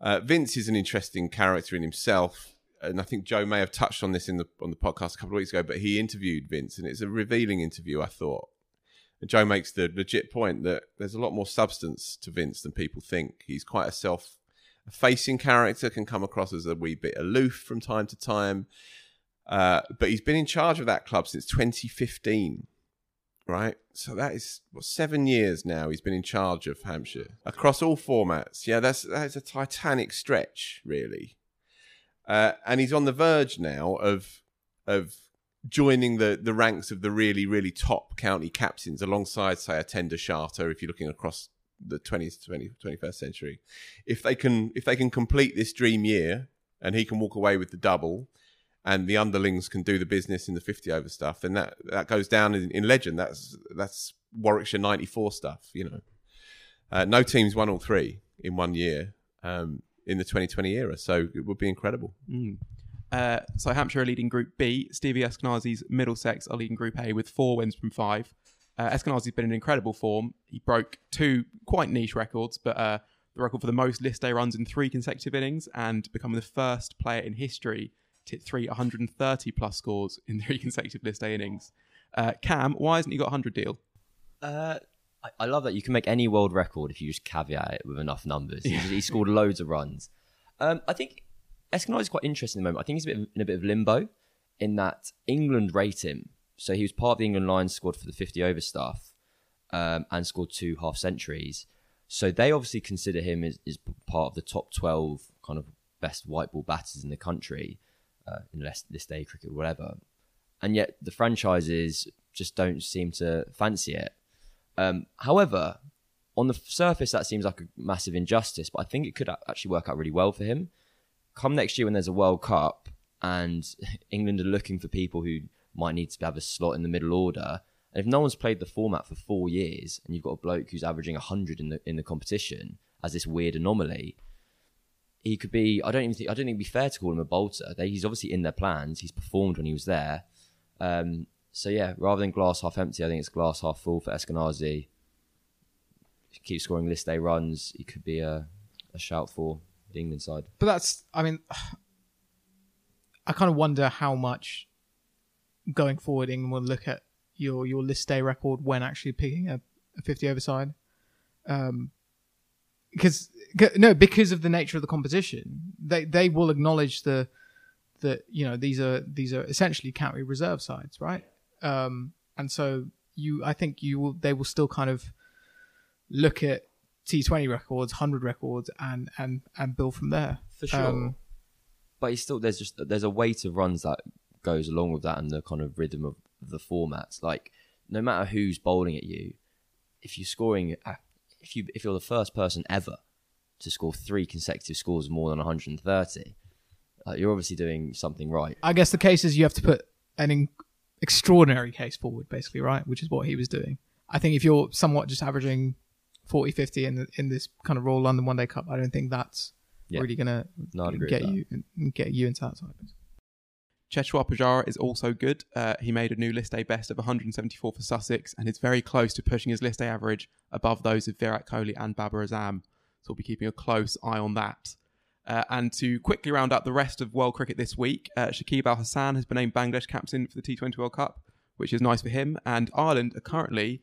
uh, Vince is an interesting character in himself, and I think Joe may have touched on this in the on the podcast a couple of weeks ago. But he interviewed Vince, and it's a revealing interview. I thought. And Joe makes the legit point that there's a lot more substance to Vince than people think. He's quite a self-facing character, can come across as a wee bit aloof from time to time, uh, but he's been in charge of that club since 2015 right? So that is what seven years now. He's been in charge of Hampshire across all formats. Yeah, that's that's a titanic stretch, really. Uh, and he's on the verge now of of joining the the ranks of the really really top county captains, alongside say a Tender Charter. If you're looking across the 20th 20, 21st century, if they can if they can complete this dream year and he can walk away with the double and the underlings can do the business in the 50 over stuff, then that, that goes down in, in legend. That's that's Warwickshire 94 stuff, you know. Uh, no teams won all three in one year um, in the 2020 era, so it would be incredible. Mm. Uh, so Hampshire are leading Group B. Stevie Eskinazi's Middlesex are leading Group A with four wins from five. Uh, Eskinazi's been in incredible form. He broke two quite niche records, but uh, the record for the most List A runs in three consecutive innings and becoming the first player in history to hit three 130 plus scores in three consecutive List A innings. Uh, Cam, why hasn't he got a 100 deal? I, I love that you can make any world record if you just caveat it with enough numbers. He, he scored loads of runs. Um, I think Eskinazi is quite interesting at the moment. I think he's a bit in a bit of limbo in that England rate him. So he was part of the England Lions squad for the 50 over stuff um, and scored two half centuries. So they obviously consider him as, as part of the top 12 kind of best white ball batters in the country, uh, in less this day cricket or whatever. And yet the franchises just don't seem to fancy it. Um, however, on the surface, that seems like a massive injustice, but I think it could actually work out really well for him. Come next year when there's a World Cup and England are looking for people who might need to have a slot in the middle order, and if no one's played the format for four years and you've got a bloke who's averaging 100 in the in the competition as this weird anomaly, he could be. I don't even think. I don't think it'd be fair to call him a bolter. He's obviously in their plans. He's performed when he was there. Um, so yeah, rather than glass half empty, I think it's glass half full for Eskinazi. Keep scoring List A runs. He could be a, a shout for the England side. But that's, I mean, I kind of wonder how much going forward England will look at your your List A record when actually picking a, a 50 over side. Um, because no, because of the nature of the competition, they they will acknowledge the that you know these are these are essentially county reserve sides, right? Um, and so you, I think you will they will still kind of look at T20 records, hundred records, and and and build from there For sure. Um, but still there's just there's a weight of runs that goes along with that and the kind of rhythm of the formats. Like no matter who's bowling at you, if you're scoring, uh, if you if you're the first person ever to score three consecutive scores more than 130, uh, you're obviously doing something right. I guess the case is you have to put an in- extraordinary case forward, basically, right? Which is what he was doing. I think if you're somewhat just averaging 40, 50 in the, in this kind of Royal London One Day Cup, I don't think that's Yeah. really gonna No, get you get you into that side. Cheteshwar Pujara is also good. Uh, he made a new list A best of 174 for Sussex and is very close to pushing his List A average above those of Virat Kohli and Babar Azam. So we'll be keeping a close eye on that. Uh, and to quickly round up the rest of world cricket this week, uh, Shakib Al Hasan has been named Bangladesh captain for the T20 World Cup, which is nice for him. And Ireland are currently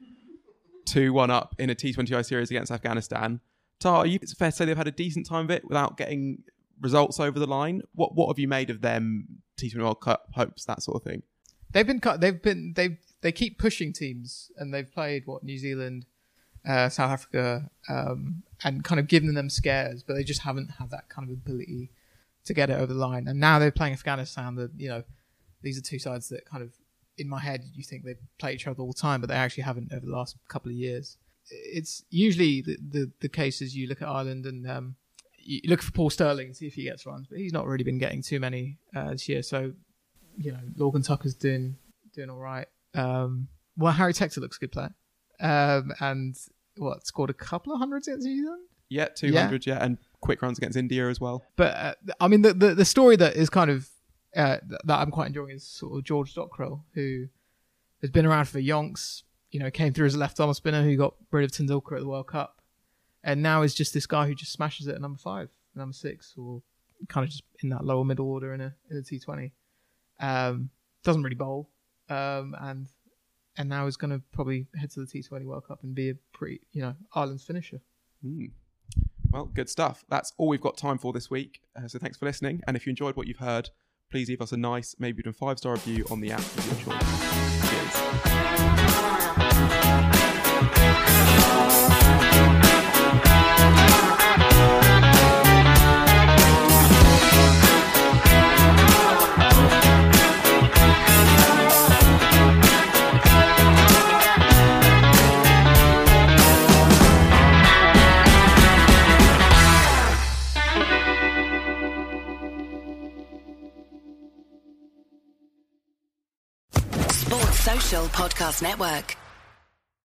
2 1 up in a T20I series against Afghanistan. Tar, you, it's fair to say they've had a decent time of it without getting results over the line. What what have you made of them T20 World Cup hopes, that sort of thing? They've been cut. They've been they they keep pushing teams, and they've played what New Zealand, uh, South Africa, um, and kind of given them scares, but they just haven't had that kind of ability to get it over the line. And now they're playing Afghanistan. That you know, these are two sides that kind of in my head you think they play each other all the time, but they actually haven't over the last couple of years. It's usually the the, the case is you look at Ireland and um, you look for Paul Stirling see if he gets runs, but he's not really been getting too many uh, this year. So you know, Lorcan Tucker's doing doing all right. Um, well, Harry Tector looks a good player, um, and what scored a couple of hundreds against New Zealand. Yeah, 200, yeah, and quick runs against India as well. But uh, I mean, the, the the story that is kind of uh, that I'm quite enjoying is sort of George Dockrell, who has been around for yonks. You know, came through as a left arm spinner who got rid of Tendulkar at the World Cup, and now is just this guy who just smashes it at number five, number six, or kind of just in that lower middle order in a in a T20. Um, doesn't really bowl, um, and and now is going to probably head to the T20 World Cup and be a pretty, you know, Ireland's finisher. Hmm. Well, good stuff. That's all we've got time for this week. Uh, so thanks for listening. And if you enjoyed what you've heard, please leave us a nice, maybe even five star review on the app of your choice. Podcast Network.